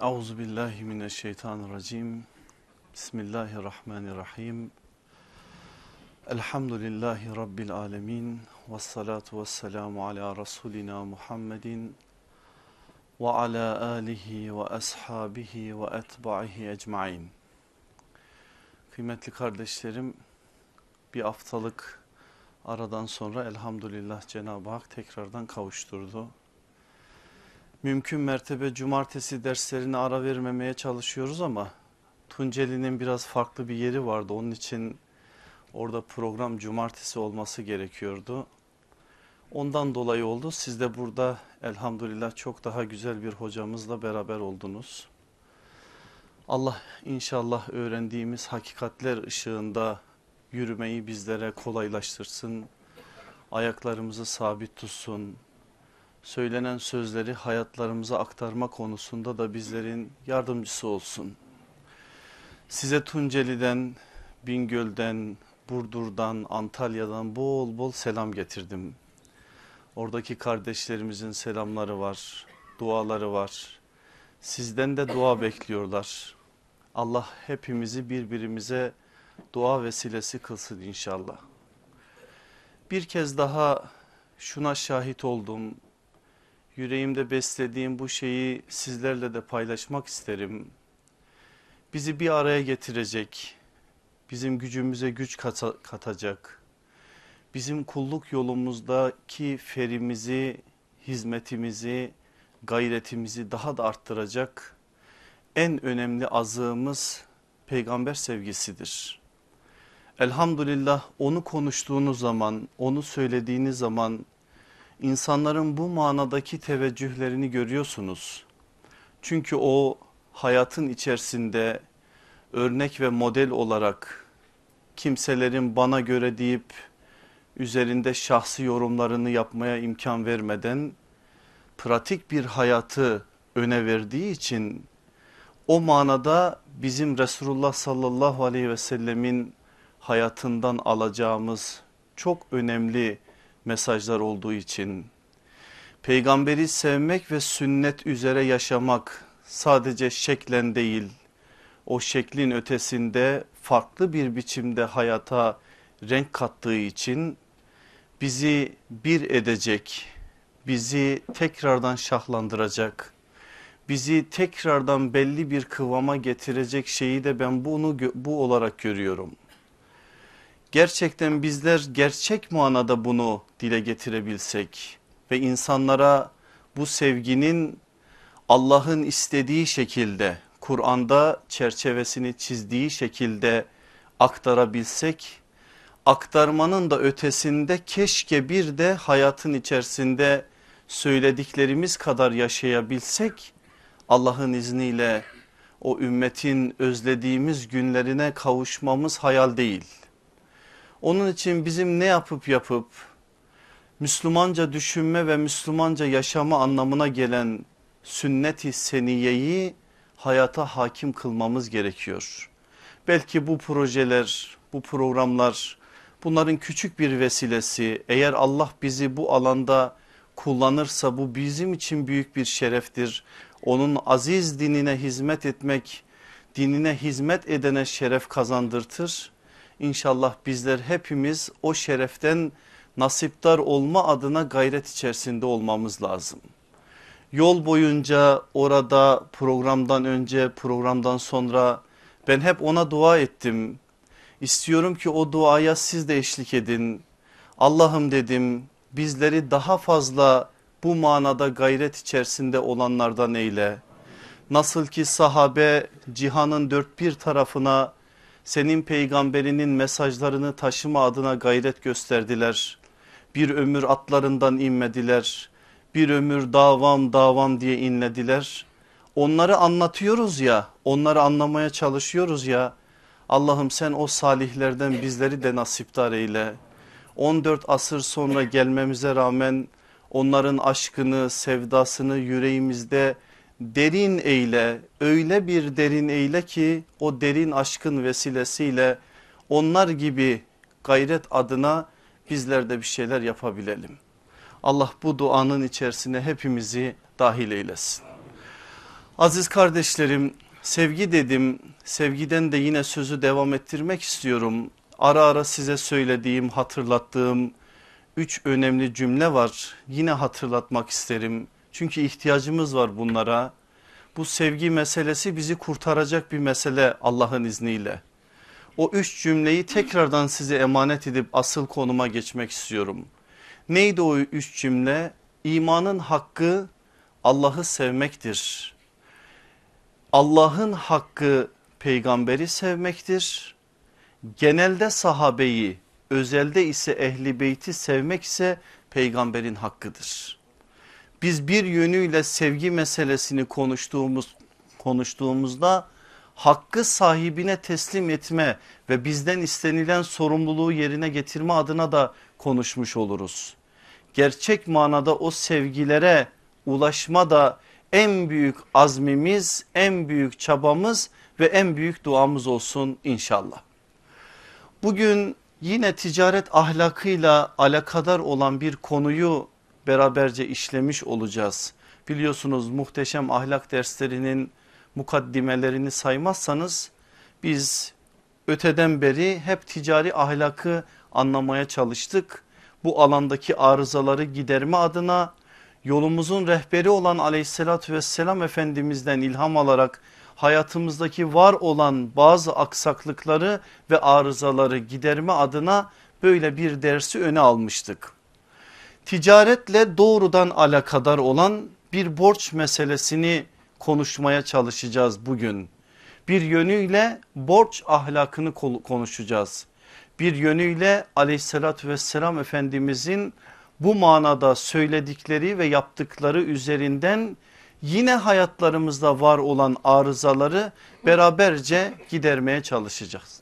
Euzu billahi mineşşeytanirracim. Bismillahirrahmanirrahim. Elhamdülillahi rabbil alamin ve salatu vesselamu ala rasulina Muhammedin ve ala alihi ve ashabihi ve etbahi ecmaîn. Kıymetli kardeşlerim, bir haftalık aradan sonra elhamdülillah Cenab-ı Hak tekrardan kavuşturdu mümkün mertebe cumartesi derslerine ara vermemeye çalışıyoruz ama Tunceli'nin biraz farklı bir yeri vardı. Onun için orada program cumartesi olması gerekiyordu. Ondan dolayı oldu. Siz de burada elhamdülillah çok daha güzel bir hocamızla beraber oldunuz. Allah inşallah öğrendiğimiz hakikatler ışığında yürümeyi bizlere kolaylaştırsın. Ayaklarımızı sabit tutsun söylenen sözleri hayatlarımıza aktarma konusunda da bizlerin yardımcısı olsun. Size Tunceli'den, Bingöl'den, Burdur'dan, Antalya'dan bol bol selam getirdim. Oradaki kardeşlerimizin selamları var, duaları var. Sizden de dua bekliyorlar. Allah hepimizi birbirimize dua vesilesi kılsın inşallah. Bir kez daha şuna şahit oldum yüreğimde beslediğim bu şeyi sizlerle de paylaşmak isterim. Bizi bir araya getirecek, bizim gücümüze güç katacak, bizim kulluk yolumuzdaki ferimizi, hizmetimizi, gayretimizi daha da arttıracak en önemli azığımız peygamber sevgisidir. Elhamdülillah onu konuştuğunuz zaman, onu söylediğiniz zaman insanların bu manadaki teveccühlerini görüyorsunuz. Çünkü o hayatın içerisinde örnek ve model olarak kimselerin bana göre deyip üzerinde şahsi yorumlarını yapmaya imkan vermeden pratik bir hayatı öne verdiği için o manada bizim Resulullah sallallahu aleyhi ve sellemin hayatından alacağımız çok önemli mesajlar olduğu için. Peygamberi sevmek ve sünnet üzere yaşamak sadece şeklen değil o şeklin ötesinde farklı bir biçimde hayata renk kattığı için bizi bir edecek, bizi tekrardan şahlandıracak, bizi tekrardan belli bir kıvama getirecek şeyi de ben bunu bu olarak görüyorum gerçekten bizler gerçek manada bunu dile getirebilsek ve insanlara bu sevginin Allah'ın istediği şekilde Kur'an'da çerçevesini çizdiği şekilde aktarabilsek aktarmanın da ötesinde keşke bir de hayatın içerisinde söylediklerimiz kadar yaşayabilsek Allah'ın izniyle o ümmetin özlediğimiz günlerine kavuşmamız hayal değil. Onun için bizim ne yapıp yapıp Müslümanca düşünme ve Müslümanca yaşama anlamına gelen sünnet-i seniyeyi hayata hakim kılmamız gerekiyor. Belki bu projeler, bu programlar bunların küçük bir vesilesi. Eğer Allah bizi bu alanda kullanırsa bu bizim için büyük bir şereftir. Onun aziz dinine hizmet etmek, dinine hizmet edene şeref kazandırtır. İnşallah bizler hepimiz o şereften nasiptar olma adına gayret içerisinde olmamız lazım. Yol boyunca orada programdan önce programdan sonra ben hep ona dua ettim. İstiyorum ki o duaya siz de eşlik edin. Allah'ım dedim bizleri daha fazla bu manada gayret içerisinde olanlardan eyle. Nasıl ki sahabe cihanın dört bir tarafına senin peygamberinin mesajlarını taşıma adına gayret gösterdiler. Bir ömür atlarından inmediler. Bir ömür davam davam diye inlediler. Onları anlatıyoruz ya onları anlamaya çalışıyoruz ya. Allah'ım sen o salihlerden bizleri de nasiptar eyle. 14 asır sonra gelmemize rağmen onların aşkını sevdasını yüreğimizde derin eyle öyle bir derin eyle ki o derin aşkın vesilesiyle onlar gibi gayret adına bizler de bir şeyler yapabilelim. Allah bu duanın içerisine hepimizi dahil eylesin. Aziz kardeşlerim sevgi dedim sevgiden de yine sözü devam ettirmek istiyorum. Ara ara size söylediğim hatırlattığım üç önemli cümle var yine hatırlatmak isterim. Çünkü ihtiyacımız var bunlara. Bu sevgi meselesi bizi kurtaracak bir mesele Allah'ın izniyle. O üç cümleyi tekrardan size emanet edip asıl konuma geçmek istiyorum. Neydi o üç cümle? İmanın hakkı Allah'ı sevmektir. Allah'ın hakkı peygamberi sevmektir. Genelde sahabeyi, özelde ise ehli beyti sevmek ise peygamberin hakkıdır. Biz bir yönüyle sevgi meselesini konuştuğumuz konuştuğumuzda hakkı sahibine teslim etme ve bizden istenilen sorumluluğu yerine getirme adına da konuşmuş oluruz. Gerçek manada o sevgilere ulaşma da en büyük azmimiz, en büyük çabamız ve en büyük duamız olsun inşallah. Bugün yine ticaret ahlakıyla alakadar olan bir konuyu beraberce işlemiş olacağız. Biliyorsunuz muhteşem ahlak derslerinin mukaddimelerini saymazsanız biz öteden beri hep ticari ahlakı anlamaya çalıştık. Bu alandaki arızaları giderme adına yolumuzun rehberi olan aleyhissalatü vesselam efendimizden ilham alarak hayatımızdaki var olan bazı aksaklıkları ve arızaları giderme adına böyle bir dersi öne almıştık. Ticaretle doğrudan alakadar olan bir borç meselesini konuşmaya çalışacağız bugün. Bir yönüyle borç ahlakını konuşacağız. Bir yönüyle aleyhissalatü vesselam efendimizin bu manada söyledikleri ve yaptıkları üzerinden yine hayatlarımızda var olan arızaları beraberce gidermeye çalışacağız.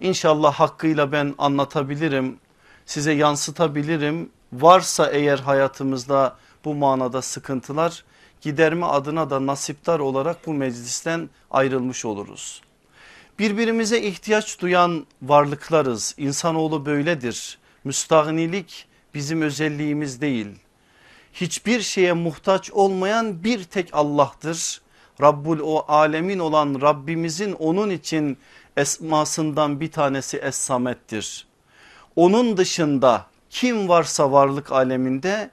İnşallah hakkıyla ben anlatabilirim, size yansıtabilirim. Varsa eğer hayatımızda bu manada sıkıntılar giderme adına da nasiptar olarak bu meclisten ayrılmış oluruz. Birbirimize ihtiyaç duyan varlıklarız. İnsanoğlu böyledir. Müstahnilik bizim özelliğimiz değil. Hiçbir şeye muhtaç olmayan bir tek Allah'tır. Rabbul o alemin olan Rabbimizin onun için esmasından bir tanesi Es-Samet'tir. Onun dışında kim varsa varlık aleminde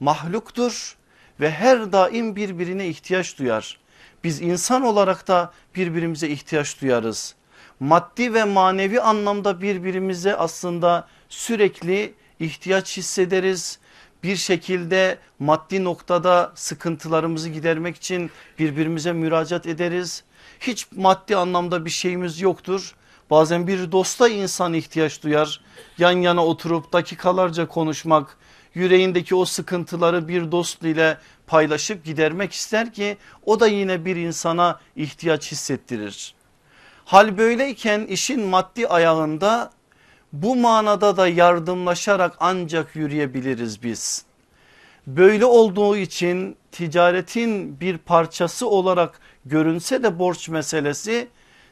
mahluktur ve her daim birbirine ihtiyaç duyar. Biz insan olarak da birbirimize ihtiyaç duyarız. Maddi ve manevi anlamda birbirimize aslında sürekli ihtiyaç hissederiz. Bir şekilde maddi noktada sıkıntılarımızı gidermek için birbirimize müracaat ederiz. Hiç maddi anlamda bir şeyimiz yoktur. Bazen bir dosta insan ihtiyaç duyar. Yan yana oturup dakikalarca konuşmak, yüreğindeki o sıkıntıları bir dost ile paylaşıp gidermek ister ki o da yine bir insana ihtiyaç hissettirir. Hal böyleyken işin maddi ayağında bu manada da yardımlaşarak ancak yürüyebiliriz biz. Böyle olduğu için ticaretin bir parçası olarak görünse de borç meselesi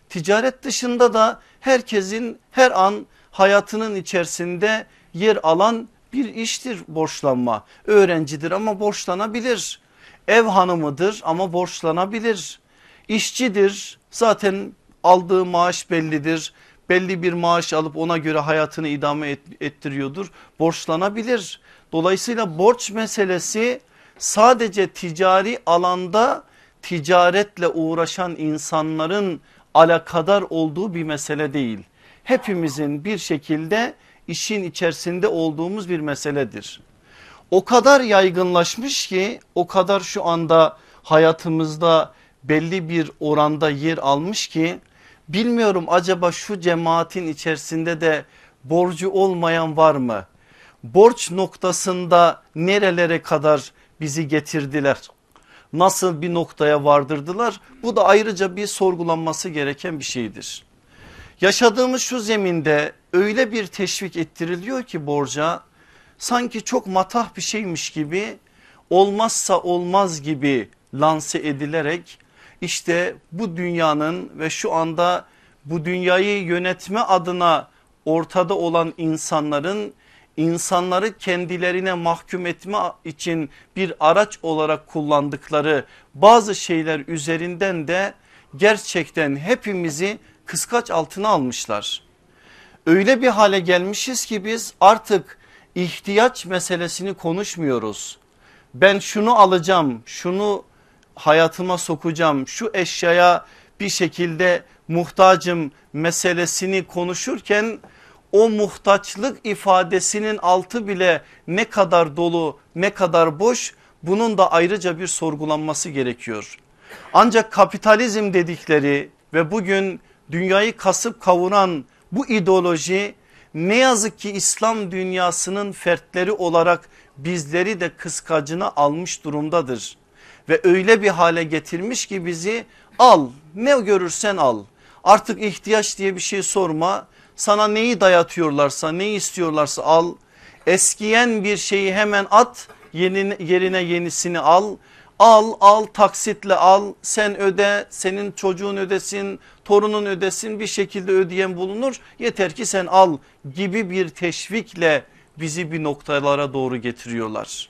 ticaret dışında da herkesin her an hayatının içerisinde yer alan bir iştir borçlanma. Öğrencidir ama borçlanabilir. Ev hanımıdır ama borçlanabilir. İşçidir zaten aldığı maaş bellidir. Belli bir maaş alıp ona göre hayatını idame ettiriyordur. Borçlanabilir. Dolayısıyla borç meselesi sadece ticari alanda ticaretle uğraşan insanların alakadar olduğu bir mesele değil. Hepimizin bir şekilde işin içerisinde olduğumuz bir meseledir. O kadar yaygınlaşmış ki o kadar şu anda hayatımızda belli bir oranda yer almış ki bilmiyorum acaba şu cemaatin içerisinde de borcu olmayan var mı? Borç noktasında nerelere kadar bizi getirdiler? Nasıl bir noktaya vardırdılar? Bu da ayrıca bir sorgulanması gereken bir şeydir. Yaşadığımız şu zeminde öyle bir teşvik ettiriliyor ki borca sanki çok matah bir şeymiş gibi olmazsa olmaz gibi lanse edilerek işte bu dünyanın ve şu anda bu dünyayı yönetme adına ortada olan insanların insanları kendilerine mahkum etme için bir araç olarak kullandıkları bazı şeyler üzerinden de gerçekten hepimizi kıskaç altına almışlar. Öyle bir hale gelmişiz ki biz artık ihtiyaç meselesini konuşmuyoruz. Ben şunu alacağım, şunu hayatıma sokacağım, şu eşyaya bir şekilde muhtacım meselesini konuşurken o muhtaçlık ifadesinin altı bile ne kadar dolu ne kadar boş bunun da ayrıca bir sorgulanması gerekiyor. Ancak kapitalizm dedikleri ve bugün dünyayı kasıp kavuran bu ideoloji ne yazık ki İslam dünyasının fertleri olarak bizleri de kıskacına almış durumdadır. Ve öyle bir hale getirmiş ki bizi al ne görürsen al artık ihtiyaç diye bir şey sorma sana neyi dayatıyorlarsa neyi istiyorlarsa al eskiyen bir şeyi hemen at yerine yenisini al al al taksitle al sen öde senin çocuğun ödesin torunun ödesin bir şekilde ödeyen bulunur yeter ki sen al gibi bir teşvikle bizi bir noktalara doğru getiriyorlar.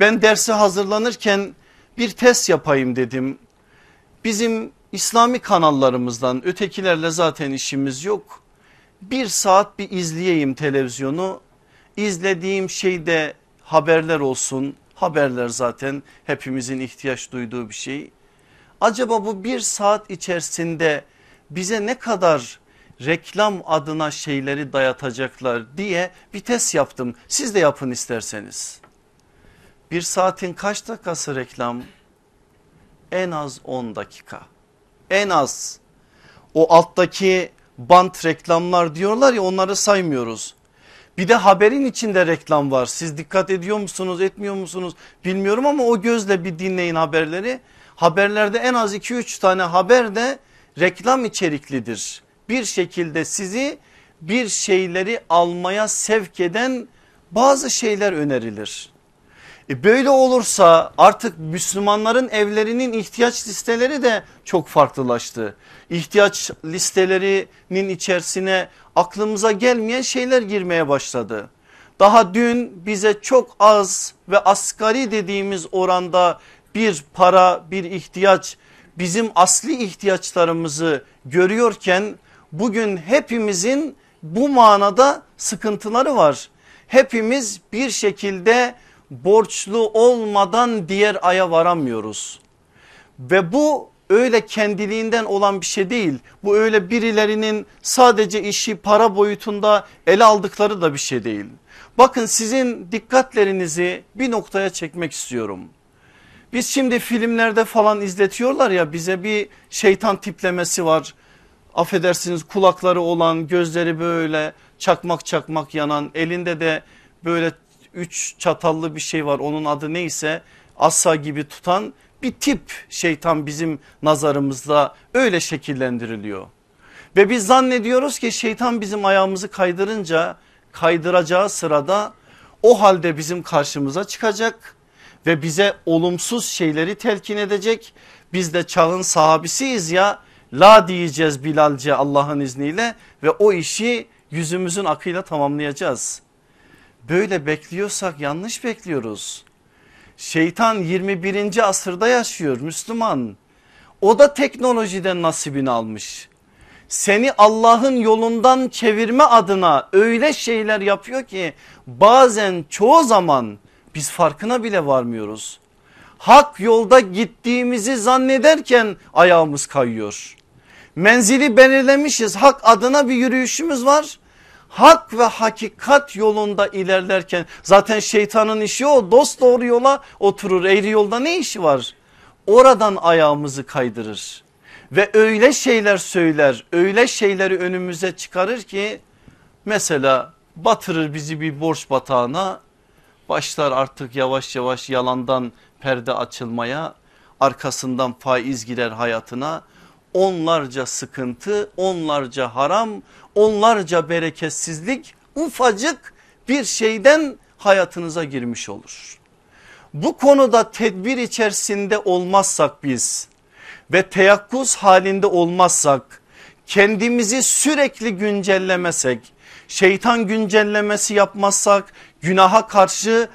Ben derse hazırlanırken bir test yapayım dedim. Bizim İslami kanallarımızdan ötekilerle zaten işimiz yok. Bir saat bir izleyeyim televizyonu. İzlediğim şeyde haberler olsun. Haberler zaten hepimizin ihtiyaç duyduğu bir şey. Acaba bu bir saat içerisinde bize ne kadar reklam adına şeyleri dayatacaklar diye bir test yaptım. Siz de yapın isterseniz. Bir saatin kaç dakikası reklam? En az 10 dakika. En az. O alttaki bant reklamlar diyorlar ya onları saymıyoruz. Bir de haberin içinde reklam var. Siz dikkat ediyor musunuz etmiyor musunuz bilmiyorum ama o gözle bir dinleyin haberleri. Haberlerde en az 2-3 tane haber de reklam içeriklidir. Bir şekilde sizi bir şeyleri almaya sevk eden bazı şeyler önerilir. E böyle olursa artık Müslümanların evlerinin ihtiyaç listeleri de çok farklılaştı. İhtiyaç listelerinin içerisine aklımıza gelmeyen şeyler girmeye başladı. Daha dün bize çok az ve asgari dediğimiz oranda bir para bir ihtiyaç bizim asli ihtiyaçlarımızı görüyorken bugün hepimizin bu manada sıkıntıları var. Hepimiz bir şekilde borçlu olmadan diğer aya varamıyoruz. Ve bu öyle kendiliğinden olan bir şey değil. Bu öyle birilerinin sadece işi para boyutunda ele aldıkları da bir şey değil. Bakın sizin dikkatlerinizi bir noktaya çekmek istiyorum. Biz şimdi filmlerde falan izletiyorlar ya bize bir şeytan tiplemesi var. Affedersiniz kulakları olan gözleri böyle çakmak çakmak yanan elinde de böyle üç çatallı bir şey var onun adı neyse asa gibi tutan bir tip şeytan bizim nazarımızda öyle şekillendiriliyor. Ve biz zannediyoruz ki şeytan bizim ayağımızı kaydırınca kaydıracağı sırada o halde bizim karşımıza çıkacak ve bize olumsuz şeyleri telkin edecek. Biz de çağın sahabisiyiz ya la diyeceğiz Bilalce Allah'ın izniyle ve o işi yüzümüzün akıyla tamamlayacağız. Böyle bekliyorsak yanlış bekliyoruz. Şeytan 21. asırda yaşıyor Müslüman. O da teknolojiden nasibini almış. Seni Allah'ın yolundan çevirme adına öyle şeyler yapıyor ki bazen çoğu zaman biz farkına bile varmıyoruz. Hak yolda gittiğimizi zannederken ayağımız kayıyor. Menzili belirlemişiz hak adına bir yürüyüşümüz var hak ve hakikat yolunda ilerlerken zaten şeytanın işi o. Dost doğru yola oturur. Eğri yolda ne işi var? Oradan ayağımızı kaydırır. Ve öyle şeyler söyler öyle şeyleri önümüze çıkarır ki mesela batırır bizi bir borç batağına başlar artık yavaş yavaş yalandan perde açılmaya arkasından faiz girer hayatına onlarca sıkıntı onlarca haram onlarca bereketsizlik ufacık bir şeyden hayatınıza girmiş olur. Bu konuda tedbir içerisinde olmazsak biz ve teyakkuz halinde olmazsak kendimizi sürekli güncellemesek şeytan güncellemesi yapmazsak günaha karşı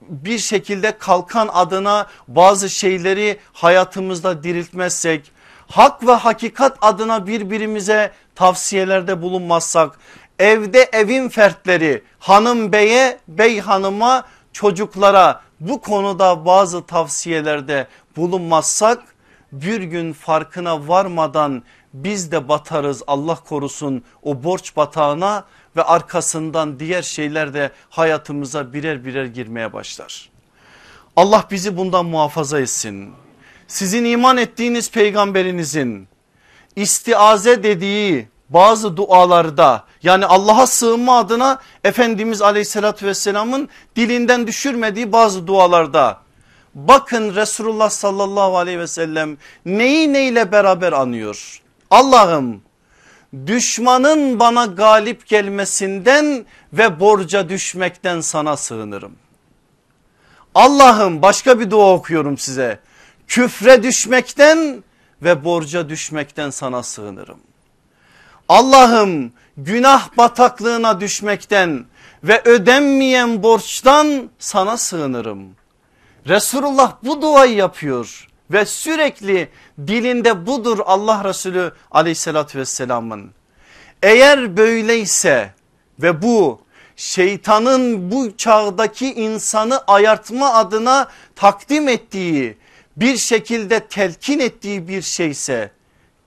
bir şekilde kalkan adına bazı şeyleri hayatımızda diriltmezsek hak ve hakikat adına birbirimize tavsiyelerde bulunmazsak evde evin fertleri hanım beye bey hanıma çocuklara bu konuda bazı tavsiyelerde bulunmazsak bir gün farkına varmadan biz de batarız Allah korusun o borç batağına ve arkasından diğer şeyler de hayatımıza birer birer girmeye başlar. Allah bizi bundan muhafaza etsin. Sizin iman ettiğiniz peygamberinizin istiaze dediği bazı dualarda yani Allah'a sığınma adına Efendimiz aleyhissalatü vesselamın dilinden düşürmediği bazı dualarda bakın Resulullah sallallahu aleyhi ve sellem neyi neyle beraber anıyor. Allah'ım düşmanın bana galip gelmesinden ve borca düşmekten sana sığınırım. Allah'ım başka bir dua okuyorum size. Küfre düşmekten ve borca düşmekten sana sığınırım. Allah'ım günah bataklığına düşmekten ve ödenmeyen borçtan sana sığınırım. Resulullah bu duayı yapıyor ve sürekli dilinde budur Allah Resulü aleyhissalatü vesselamın. Eğer böyleyse ve bu şeytanın bu çağdaki insanı ayartma adına takdim ettiği bir şekilde telkin ettiği bir şeyse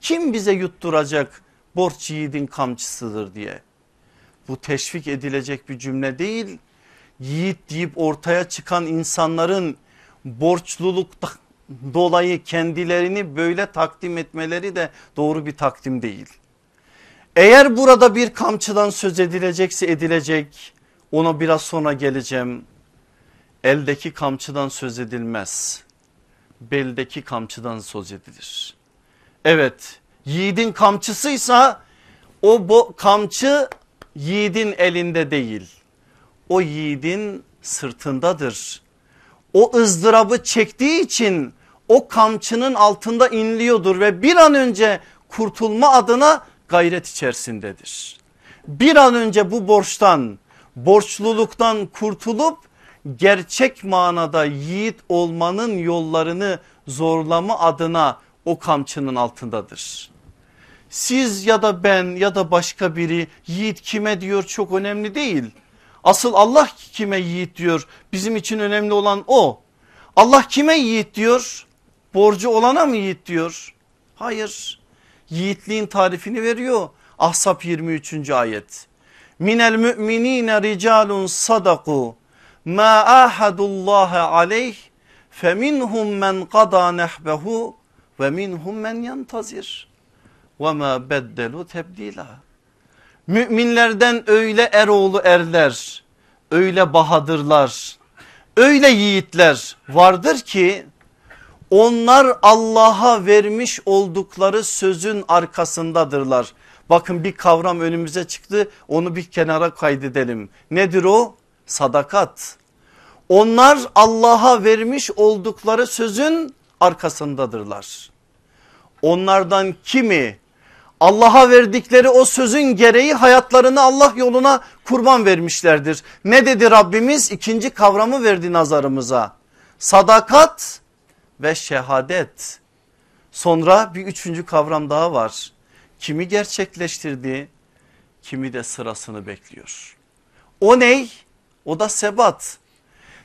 kim bize yutturacak borç yiğidin kamçısıdır diye. Bu teşvik edilecek bir cümle değil. Yiğit deyip ortaya çıkan insanların borçluluktan dolayı kendilerini böyle takdim etmeleri de doğru bir takdim değil. Eğer burada bir kamçıdan söz edilecekse edilecek ona biraz sonra geleceğim. Eldeki kamçıdan söz edilmez. Beldeki kamçıdan söz edilir. Evet yiğidin kamçısıysa o bu kamçı yiğidin elinde değil. O yiğidin sırtındadır. O ızdırabı çektiği için o kamçının altında inliyordur ve bir an önce kurtulma adına gayret içerisindedir. Bir an önce bu borçtan borçluluktan kurtulup gerçek manada yiğit olmanın yollarını zorlama adına o kamçının altındadır. Siz ya da ben ya da başka biri yiğit kime diyor çok önemli değil. Asıl Allah kime yiğit diyor bizim için önemli olan o. Allah kime yiğit diyor? Borcu olana mı yiğit diyor? Hayır. Yiğitliğin tarifini veriyor. Ahzab 23. ayet. Minel müminine ricalun sadaku ma ahadullaha aleyh feminhum men qada nehbehu ve minhum men yantazir ve ma beddelu tebdila. Müminlerden öyle eroğlu erler, öyle bahadırlar, öyle yiğitler vardır ki onlar Allah'a vermiş oldukları sözün arkasındadırlar. Bakın bir kavram önümüze çıktı onu bir kenara kaydedelim. Nedir o? Sadakat. Onlar Allah'a vermiş oldukları sözün arkasındadırlar. Onlardan kimi Allah'a verdikleri o sözün gereği hayatlarını Allah yoluna kurban vermişlerdir. Ne dedi Rabbimiz? İkinci kavramı verdi nazarımıza. Sadakat ve şehadet. Sonra bir üçüncü kavram daha var. Kimi gerçekleştirdi kimi de sırasını bekliyor. O ney? O da sebat.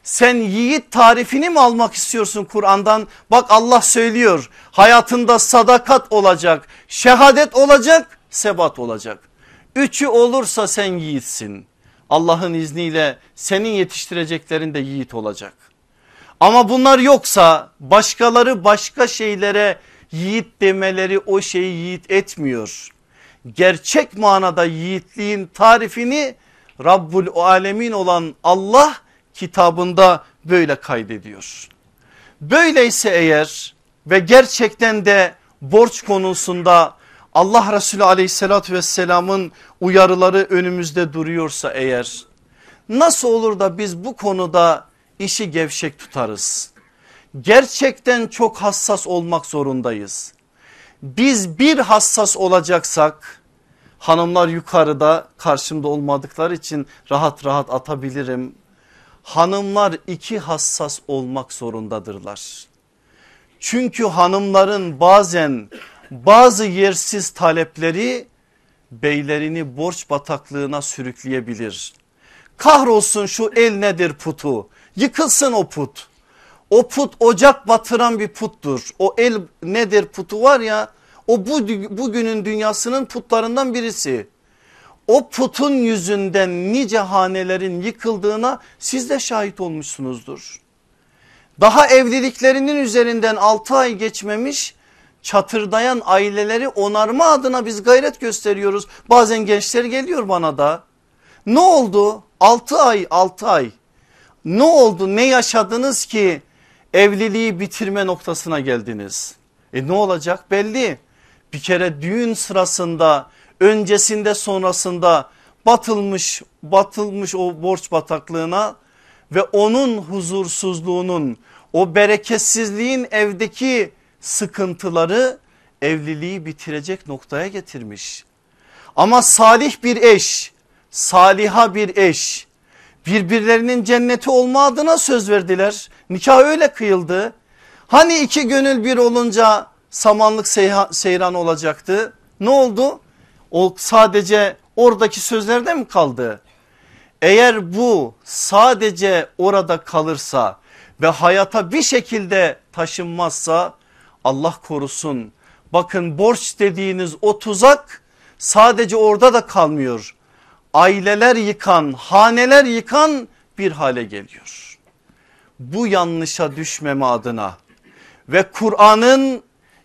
Sen yiğit tarifini mi almak istiyorsun Kur'an'dan? Bak Allah söylüyor hayatında sadakat olacak, şehadet olacak, sebat olacak. Üçü olursa sen yiğitsin. Allah'ın izniyle senin yetiştireceklerin de yiğit olacak. Ama bunlar yoksa başkaları başka şeylere yiğit demeleri o şeyi yiğit etmiyor. Gerçek manada yiğitliğin tarifini Rabbul Alemin olan Allah kitabında böyle kaydediyor. Böyleyse eğer ve gerçekten de borç konusunda Allah Resulü aleyhissalatü vesselamın uyarıları önümüzde duruyorsa eğer nasıl olur da biz bu konuda işi gevşek tutarız? Gerçekten çok hassas olmak zorundayız. Biz bir hassas olacaksak Hanımlar yukarıda karşımda olmadıkları için rahat rahat atabilirim. Hanımlar iki hassas olmak zorundadırlar. Çünkü hanımların bazen bazı yersiz talepleri beylerini borç bataklığına sürükleyebilir. Kahrolsun şu el nedir putu yıkılsın o put. O put ocak batıran bir puttur. O el nedir putu var ya o bu, bugünün dünyasının putlarından birisi. O putun yüzünden nice hanelerin yıkıldığına siz de şahit olmuşsunuzdur. Daha evliliklerinin üzerinden 6 ay geçmemiş çatırdayan aileleri onarma adına biz gayret gösteriyoruz. Bazen gençler geliyor bana da. Ne oldu? 6 ay 6 ay. Ne oldu? Ne yaşadınız ki evliliği bitirme noktasına geldiniz? E ne olacak belli. Bir kere düğün sırasında öncesinde sonrasında batılmış batılmış o borç bataklığına ve onun huzursuzluğunun o bereketsizliğin evdeki sıkıntıları evliliği bitirecek noktaya getirmiş. Ama salih bir eş, saliha bir eş birbirlerinin cenneti olma adına söz verdiler. Nikah öyle kıyıldı. Hani iki gönül bir olunca samanlık seyran olacaktı. Ne oldu? O sadece oradaki sözlerde mi kaldı? Eğer bu sadece orada kalırsa ve hayata bir şekilde taşınmazsa Allah korusun. Bakın borç dediğiniz o tuzak sadece orada da kalmıyor. Aileler yıkan, haneler yıkan bir hale geliyor. Bu yanlışa düşmeme adına ve Kur'an'ın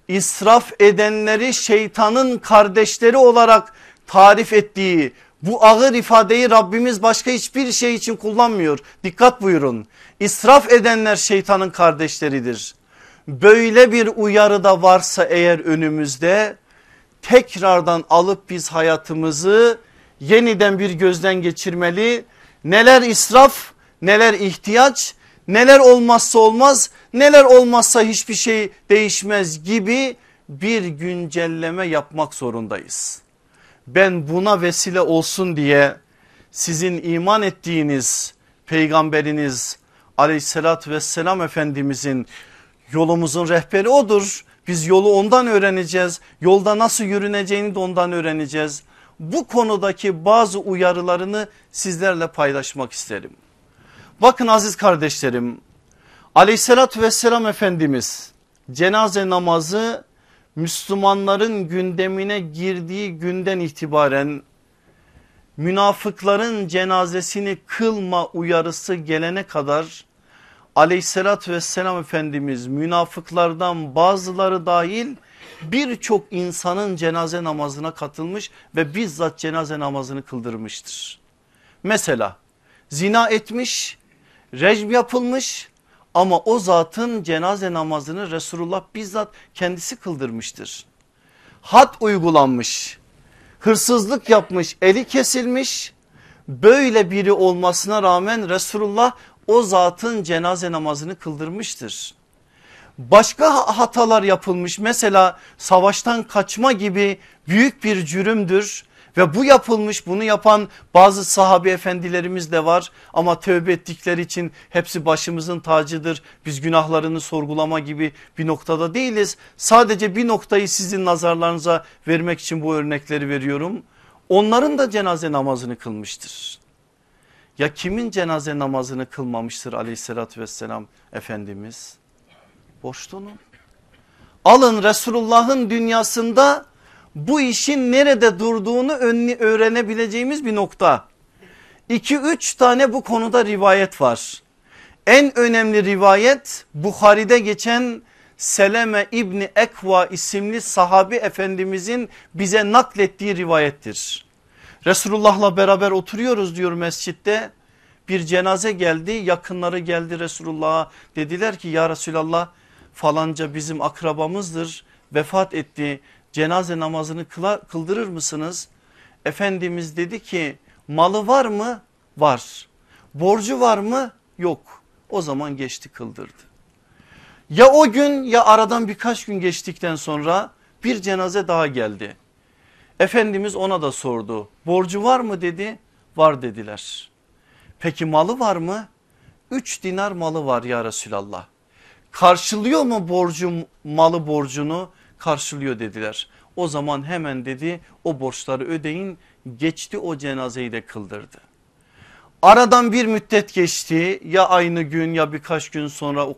israf edenleri şeytanın kardeşleri olarak tarif ettiği bu ağır ifadeyi Rabbimiz başka hiçbir şey için kullanmıyor. Dikkat buyurun. İsraf edenler şeytanın kardeşleridir. Böyle bir uyarı da varsa eğer önümüzde tekrardan alıp biz hayatımızı yeniden bir gözden geçirmeli. Neler israf, neler ihtiyaç, neler olmazsa olmaz, neler olmazsa hiçbir şey değişmez gibi bir güncelleme yapmak zorundayız. Ben buna vesile olsun diye sizin iman ettiğiniz peygamberiniz aleyhissalatü vesselam efendimizin yolumuzun rehberi odur. Biz yolu ondan öğreneceğiz. Yolda nasıl yürüneceğini de ondan öğreneceğiz. Bu konudaki bazı uyarılarını sizlerle paylaşmak isterim. Bakın aziz kardeşlerim aleyhissalatü vesselam Efendimiz cenaze namazı Müslümanların gündemine girdiği günden itibaren münafıkların cenazesini kılma uyarısı gelene kadar aleyhissalatü vesselam Efendimiz münafıklardan bazıları dahil birçok insanın cenaze namazına katılmış ve bizzat cenaze namazını kıldırmıştır. Mesela zina etmiş, rejim yapılmış ama o zatın cenaze namazını Resulullah bizzat kendisi kıldırmıştır. Had uygulanmış, hırsızlık yapmış, eli kesilmiş. Böyle biri olmasına rağmen Resulullah o zatın cenaze namazını kıldırmıştır. Başka hatalar yapılmış mesela savaştan kaçma gibi büyük bir cürümdür ve bu yapılmış bunu yapan bazı sahabe efendilerimiz de var ama tövbe ettikleri için hepsi başımızın tacıdır. Biz günahlarını sorgulama gibi bir noktada değiliz. Sadece bir noktayı sizin nazarlarınıza vermek için bu örnekleri veriyorum. Onların da cenaze namazını kılmıştır. Ya kimin cenaze namazını kılmamıştır aleyhissalatü vesselam Efendimiz? Borçlunun. Alın Resulullah'ın dünyasında bu işin nerede durduğunu öğrenebileceğimiz bir nokta. 2-3 tane bu konuda rivayet var. En önemli rivayet Bukhari'de geçen Seleme İbni Ekva isimli sahabi efendimizin bize naklettiği rivayettir. Resulullah'la beraber oturuyoruz diyor mescitte. Bir cenaze geldi yakınları geldi Resulullah'a dediler ki ya Resulallah falanca bizim akrabamızdır vefat etti cenaze namazını kıldırır mısınız? Efendimiz dedi ki malı var mı? Var. Borcu var mı? Yok. O zaman geçti kıldırdı. Ya o gün ya aradan birkaç gün geçtikten sonra bir cenaze daha geldi. Efendimiz ona da sordu borcu var mı dedi var dediler. Peki malı var mı? 3 dinar malı var ya Resulallah. Karşılıyor mu borcu malı borcunu? Karşılıyor dediler. O zaman hemen dedi o borçları ödeyin geçti o cenazeyi de kıldırdı. Aradan bir müddet geçti ya aynı gün ya birkaç gün sonra o,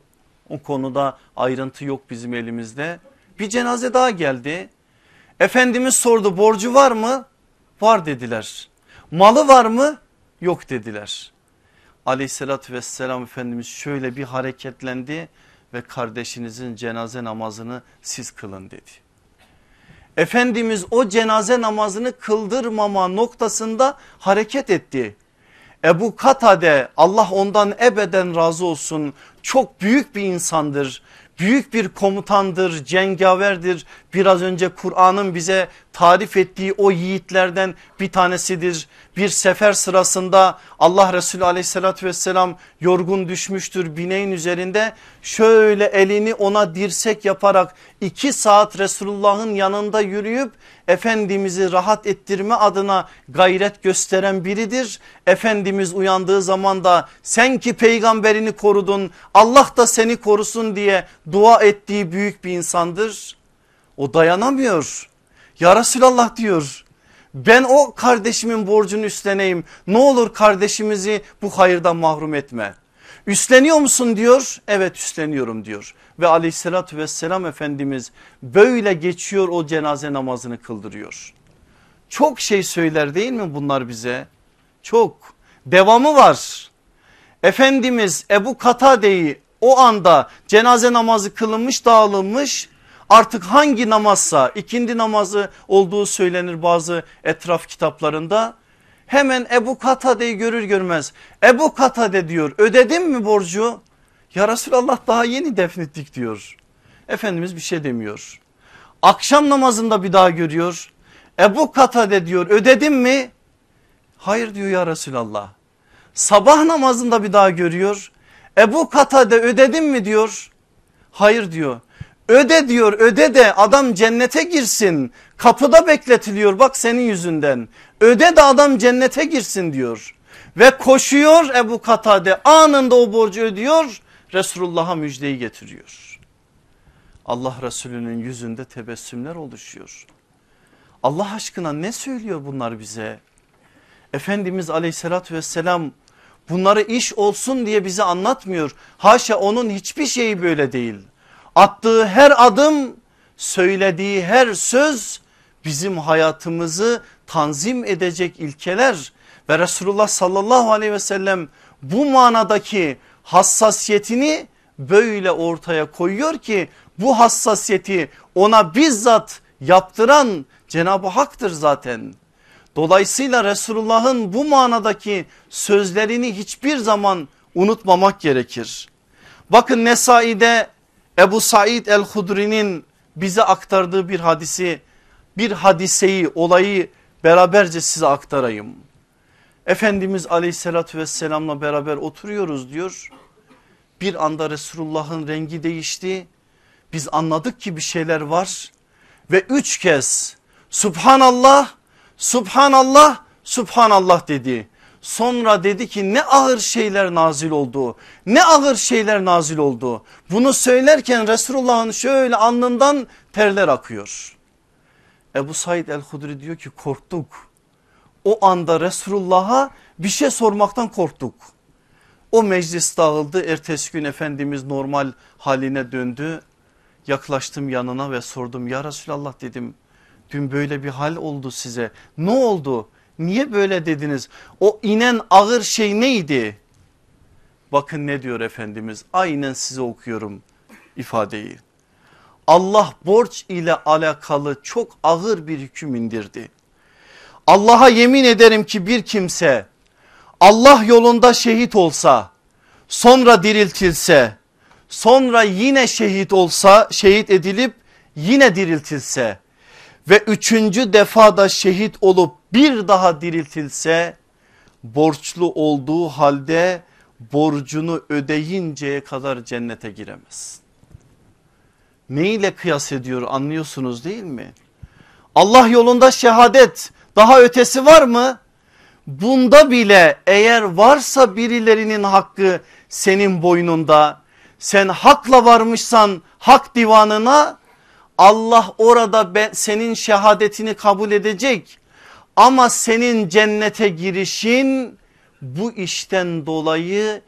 o konuda ayrıntı yok bizim elimizde. Bir cenaze daha geldi. Efendimiz sordu borcu var mı? Var dediler. Malı var mı? Yok dediler. Aleyhissalatü vesselam Efendimiz şöyle bir hareketlendi ve kardeşinizin cenaze namazını siz kılın dedi. Efendimiz o cenaze namazını kıldırmama noktasında hareket etti. Ebu Katade Allah ondan ebeden razı olsun çok büyük bir insandır büyük bir komutandır, cengaverdir. Biraz önce Kur'an'ın bize tarif ettiği o yiğitlerden bir tanesidir. Bir sefer sırasında Allah Resulü aleyhissalatü vesselam yorgun düşmüştür bineğin üzerinde. Şöyle elini ona dirsek yaparak iki saat Resulullah'ın yanında yürüyüp Efendimiz'i rahat ettirme adına gayret gösteren biridir. Efendimiz uyandığı zaman da sen ki peygamberini korudun Allah da seni korusun diye dua ettiği büyük bir insandır. O dayanamıyor. Ya Resulallah diyor ben o kardeşimin borcunu üstleneyim ne olur kardeşimizi bu hayırdan mahrum etme. Üstleniyor musun diyor evet üstleniyorum diyor ve aleyhissalatü vesselam Efendimiz böyle geçiyor o cenaze namazını kıldırıyor. Çok şey söyler değil mi bunlar bize çok devamı var. Efendimiz Ebu Katade'yi o anda cenaze namazı kılınmış dağılınmış artık hangi namazsa ikindi namazı olduğu söylenir bazı etraf kitaplarında. Hemen Ebu Katade'yi görür görmez Ebu Katade diyor ödedim mi borcu? Ya Resulallah daha yeni defnettik diyor. Efendimiz bir şey demiyor. Akşam namazında bir daha görüyor. Ebu Katade diyor ödedim mi? Hayır diyor ya Resulallah. Sabah namazında bir daha görüyor. Ebu Katade ödedim mi diyor. Hayır diyor. Öde diyor öde de adam cennete girsin. Kapıda bekletiliyor bak senin yüzünden. Öde de adam cennete girsin diyor. Ve koşuyor Ebu Katade anında o borcu ödüyor. Resulullah'a müjdeyi getiriyor. Allah Resulü'nün yüzünde tebessümler oluşuyor. Allah aşkına ne söylüyor bunlar bize? Efendimiz aleyhissalatü vesselam bunları iş olsun diye bize anlatmıyor. Haşa onun hiçbir şeyi böyle değil. Attığı her adım söylediği her söz bizim hayatımızı tanzim edecek ilkeler ve Resulullah sallallahu aleyhi ve sellem bu manadaki hassasiyetini böyle ortaya koyuyor ki bu hassasiyeti ona bizzat yaptıran Cenab-ı Hak'tır zaten. Dolayısıyla Resulullah'ın bu manadaki sözlerini hiçbir zaman unutmamak gerekir. Bakın Nesai'de Ebu Said el-Hudri'nin bize aktardığı bir hadisi, bir hadiseyi, olayı beraberce size aktarayım. Efendimiz aleyhissalatü vesselamla beraber oturuyoruz diyor. Bir anda Resulullah'ın rengi değişti. Biz anladık ki bir şeyler var ve üç kez Subhanallah, Subhanallah, Subhanallah dedi. Sonra dedi ki ne ağır şeyler nazil oldu. Ne ağır şeyler nazil oldu. Bunu söylerken Resulullah'ın şöyle alnından terler akıyor. Ebu Said el-Hudri diyor ki korktuk. O anda Resulullah'a bir şey sormaktan korktuk. O meclis dağıldı. Ertesi gün Efendimiz normal haline döndü. Yaklaştım yanına ve sordum ya Resulallah dedim. Dün böyle bir hal oldu size. Ne oldu? Niye böyle dediniz? O inen ağır şey neydi? Bakın ne diyor Efendimiz aynen size okuyorum ifadeyi. Allah borç ile alakalı çok ağır bir hüküm indirdi. Allah'a yemin ederim ki bir kimse Allah yolunda şehit olsa sonra diriltilse sonra yine şehit olsa şehit edilip yine diriltilse ve üçüncü defada şehit olup bir daha diriltilse borçlu olduğu halde borcunu ödeyinceye kadar cennete giremez. Ne ile kıyas ediyor anlıyorsunuz değil mi? Allah yolunda şehadet daha ötesi var mı? Bunda bile eğer varsa birilerinin hakkı senin boynunda sen hakla varmışsan hak divanına Allah orada ben, senin şehadetini kabul edecek. Ama senin cennete girişin bu işten dolayı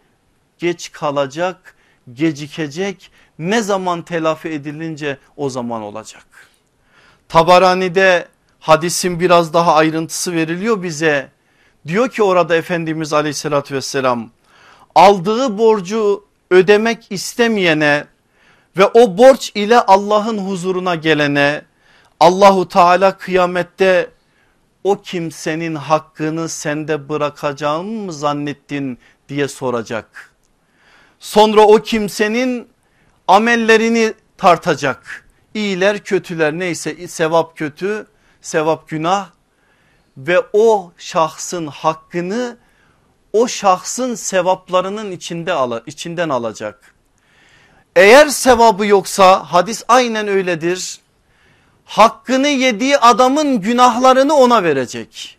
geç kalacak, gecikecek. Ne zaman telafi edilince o zaman olacak. Tabarani'de hadisin biraz daha ayrıntısı veriliyor bize. Diyor ki orada Efendimiz aleyhissalatü vesselam aldığı borcu ödemek istemeyene ve o borç ile Allah'ın huzuruna gelene Allahu Teala kıyamette o kimsenin hakkını sende bırakacağımı mı zannettin diye soracak. Sonra o kimsenin amellerini tartacak. İyiler kötüler neyse sevap kötü sevap günah ve o şahsın hakkını o şahsın sevaplarının içinde ala, içinden alacak. Eğer sevabı yoksa hadis aynen öyledir. Hakkını yediği adamın günahlarını ona verecek.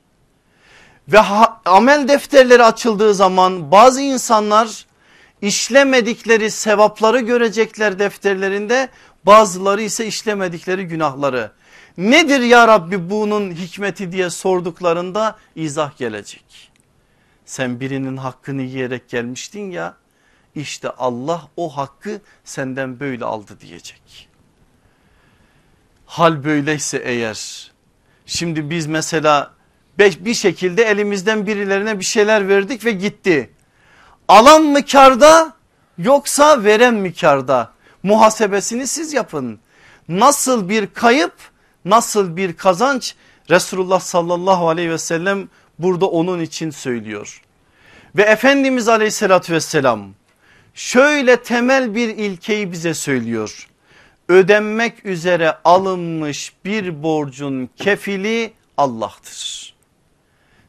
Ve amel defterleri açıldığı zaman bazı insanlar işlemedikleri sevapları görecekler defterlerinde bazıları ise işlemedikleri günahları. Nedir ya Rabbi bunun hikmeti diye sorduklarında izah gelecek. Sen birinin hakkını yiyerek gelmiştin ya işte Allah o hakkı senden böyle aldı diyecek. Hal böyleyse eğer şimdi biz mesela bir şekilde elimizden birilerine bir şeyler verdik ve gitti. Alan mı karda yoksa veren mi karda? Muhasebesini siz yapın. Nasıl bir kayıp nasıl bir kazanç Resulullah sallallahu aleyhi ve sellem burada onun için söylüyor. Ve Efendimiz aleyhissalatü vesselam şöyle temel bir ilkeyi bize söylüyor. Ödenmek üzere alınmış bir borcun kefili Allah'tır.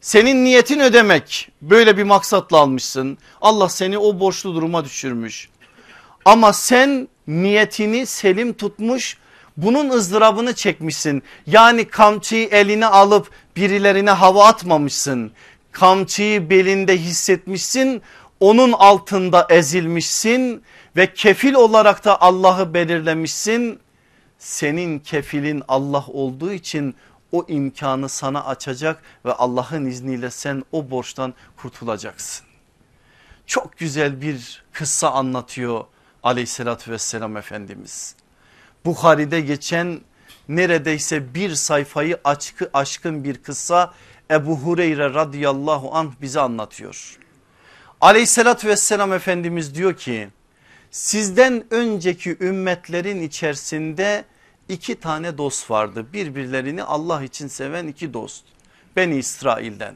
Senin niyetin ödemek böyle bir maksatla almışsın. Allah seni o borçlu duruma düşürmüş. Ama sen niyetini selim tutmuş bunun ızdırabını çekmişsin. Yani kamçıyı eline alıp birilerine hava atmamışsın. Kamçıyı belinde hissetmişsin onun altında ezilmişsin ve kefil olarak da Allah'ı belirlemişsin. Senin kefilin Allah olduğu için o imkanı sana açacak ve Allah'ın izniyle sen o borçtan kurtulacaksın. Çok güzel bir kıssa anlatıyor aleyhissalatü vesselam Efendimiz. Bukhari'de geçen neredeyse bir sayfayı aşkı aşkın bir kıssa Ebu Hureyre radıyallahu anh bize anlatıyor. Aleyhissalatü vesselam Efendimiz diyor ki sizden önceki ümmetlerin içerisinde iki tane dost vardı. Birbirlerini Allah için seven iki dost. Beni İsrail'den.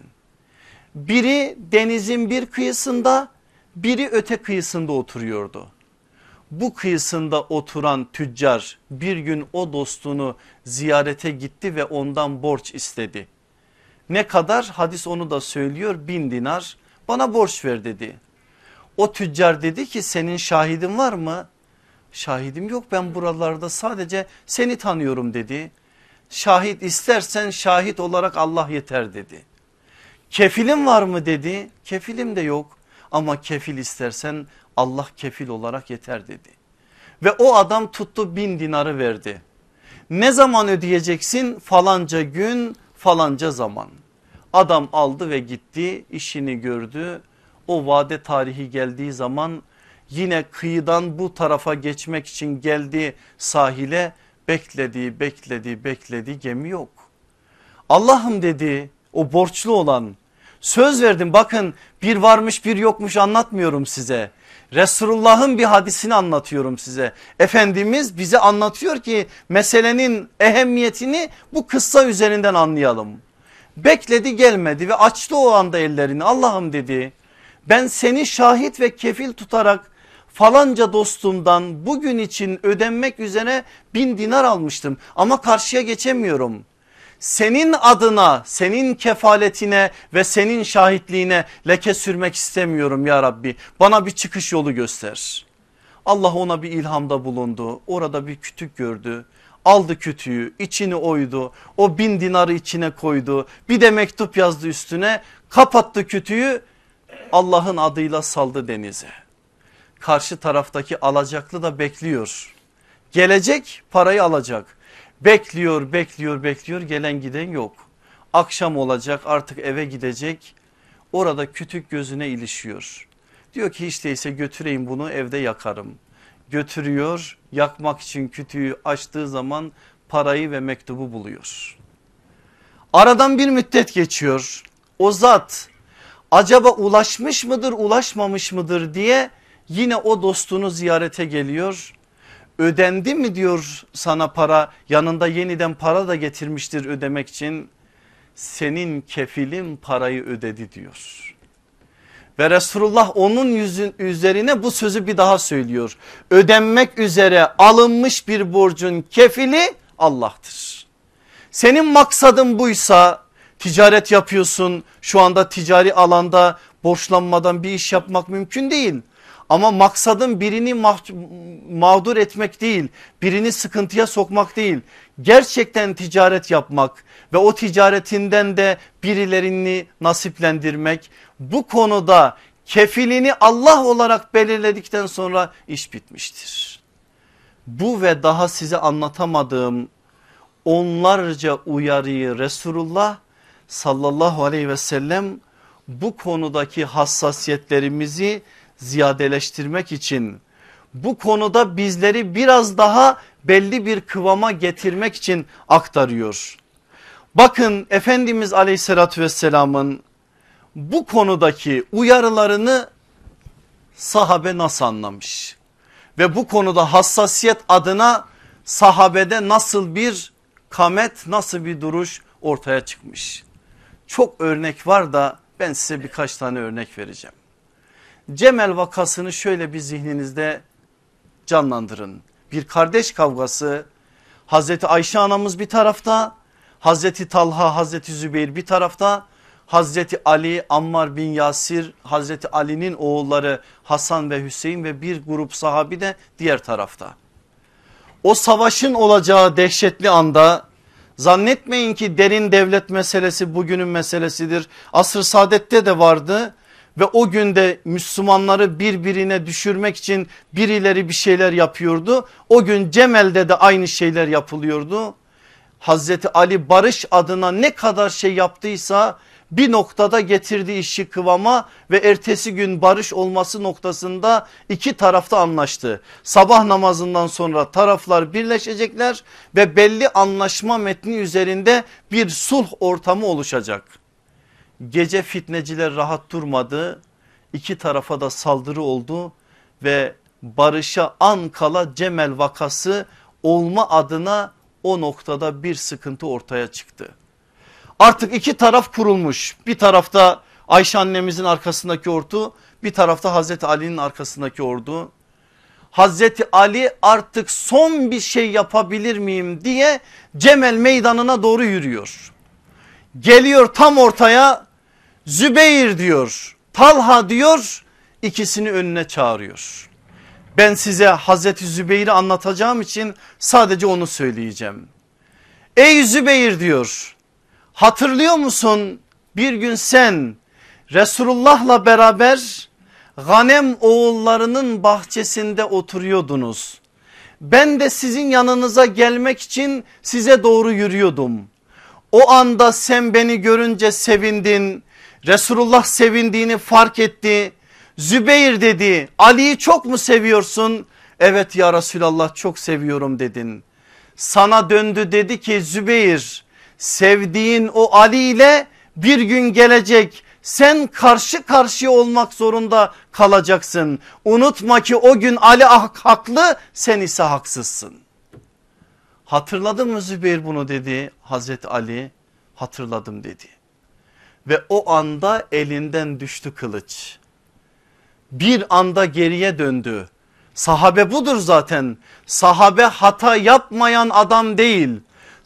Biri denizin bir kıyısında biri öte kıyısında oturuyordu. Bu kıyısında oturan tüccar bir gün o dostunu ziyarete gitti ve ondan borç istedi. Ne kadar hadis onu da söylüyor bin dinar bana borç ver dedi. O tüccar dedi ki senin şahidin var mı? Şahidim yok ben buralarda sadece seni tanıyorum dedi. Şahit istersen şahit olarak Allah yeter dedi. Kefilim var mı dedi. Kefilim de yok ama kefil istersen Allah kefil olarak yeter dedi. Ve o adam tuttu bin dinarı verdi. Ne zaman ödeyeceksin? Falanca gün falanca zaman. Adam aldı ve gitti işini gördü. O vade tarihi geldiği zaman yine kıyıdan bu tarafa geçmek için geldi sahile bekledi bekledi bekledi gemi yok. Allah'ım dedi o borçlu olan söz verdim bakın bir varmış bir yokmuş anlatmıyorum size. Resulullah'ın bir hadisini anlatıyorum size. Efendimiz bize anlatıyor ki meselenin ehemmiyetini bu kıssa üzerinden anlayalım. Bekledi gelmedi ve açtı o anda ellerini Allah'ım dedi. Ben seni şahit ve kefil tutarak falanca dostumdan bugün için ödenmek üzere bin dinar almıştım. Ama karşıya geçemiyorum. Senin adına senin kefaletine ve senin şahitliğine leke sürmek istemiyorum ya Rabbi. Bana bir çıkış yolu göster. Allah ona bir ilhamda bulundu. Orada bir kütük gördü. Aldı kütüğü içini oydu. O bin dinarı içine koydu. Bir de mektup yazdı üstüne. Kapattı kütüğü Allah'ın adıyla saldı denize. Karşı taraftaki alacaklı da bekliyor. Gelecek parayı alacak. Bekliyor bekliyor bekliyor gelen giden yok. Akşam olacak artık eve gidecek. Orada kütük gözüne ilişiyor. Diyor ki hiç değilse götüreyim bunu evde yakarım. Götürüyor yakmak için kütüğü açtığı zaman parayı ve mektubu buluyor. Aradan bir müddet geçiyor. O zat acaba ulaşmış mıdır ulaşmamış mıdır diye yine o dostunu ziyarete geliyor. Ödendi mi diyor sana para yanında yeniden para da getirmiştir ödemek için. Senin kefilin parayı ödedi diyor. Ve Resulullah onun yüzün üzerine bu sözü bir daha söylüyor. Ödenmek üzere alınmış bir borcun kefili Allah'tır. Senin maksadın buysa ticaret yapıyorsun şu anda ticari alanda borçlanmadan bir iş yapmak mümkün değil. Ama maksadın birini mağdur etmek değil, birini sıkıntıya sokmak değil. Gerçekten ticaret yapmak ve o ticaretinden de birilerini nasiplendirmek. Bu konuda kefilini Allah olarak belirledikten sonra iş bitmiştir. Bu ve daha size anlatamadığım onlarca uyarıyı Resulullah sallallahu aleyhi ve sellem bu konudaki hassasiyetlerimizi ziyadeleştirmek için bu konuda bizleri biraz daha belli bir kıvama getirmek için aktarıyor. Bakın Efendimiz aleyhissalatü vesselamın bu konudaki uyarılarını sahabe nasıl anlamış? Ve bu konuda hassasiyet adına sahabede nasıl bir kamet nasıl bir duruş ortaya çıkmış? Çok örnek var da ben size birkaç tane örnek vereceğim. Cemel vakasını şöyle bir zihninizde canlandırın. Bir kardeş kavgası Hazreti Ayşe anamız bir tarafta Hazreti Talha Hazreti Zübeyir bir tarafta Hazreti Ali Ammar bin Yasir Hazreti Ali'nin oğulları Hasan ve Hüseyin ve bir grup sahabi de diğer tarafta. O savaşın olacağı dehşetli anda zannetmeyin ki derin devlet meselesi bugünün meselesidir. Asr saadette de vardı ve o günde Müslümanları birbirine düşürmek için birileri bir şeyler yapıyordu. O gün Cemel'de de aynı şeyler yapılıyordu. Hazreti Ali barış adına ne kadar şey yaptıysa bir noktada getirdiği işi kıvama ve ertesi gün barış olması noktasında iki tarafta anlaştı. Sabah namazından sonra taraflar birleşecekler ve belli anlaşma metni üzerinde bir sulh ortamı oluşacak. Gece fitneciler rahat durmadı. İki tarafa da saldırı oldu ve barışa an kala Cemel vakası olma adına o noktada bir sıkıntı ortaya çıktı. Artık iki taraf kurulmuş. Bir tarafta Ayşe annemizin arkasındaki ordu bir tarafta Hazreti Ali'nin arkasındaki ordu. Hazreti Ali artık son bir şey yapabilir miyim diye Cemel meydanına doğru yürüyor. Geliyor tam ortaya Zübeyir diyor Talha diyor ikisini önüne çağırıyor. Ben size Hazreti Zübeyir'i anlatacağım için sadece onu söyleyeceğim. Ey Zübeyir diyor hatırlıyor musun bir gün sen Resulullah'la beraber Ganem oğullarının bahçesinde oturuyordunuz. Ben de sizin yanınıza gelmek için size doğru yürüyordum. O anda sen beni görünce sevindin. Resulullah sevindiğini fark etti. Zübeyir dedi Ali'yi çok mu seviyorsun? Evet ya Resulallah çok seviyorum dedin. Sana döndü dedi ki Zübeyir sevdiğin o Ali ile bir gün gelecek sen karşı karşıya olmak zorunda kalacaksın. Unutma ki o gün Ali haklı sen ise haksızsın. Hatırladın mı Zübeyir bunu dedi Hazreti Ali hatırladım dedi. Ve o anda elinden düştü kılıç. Bir anda geriye döndü. Sahabe budur zaten. Sahabe hata yapmayan adam değil.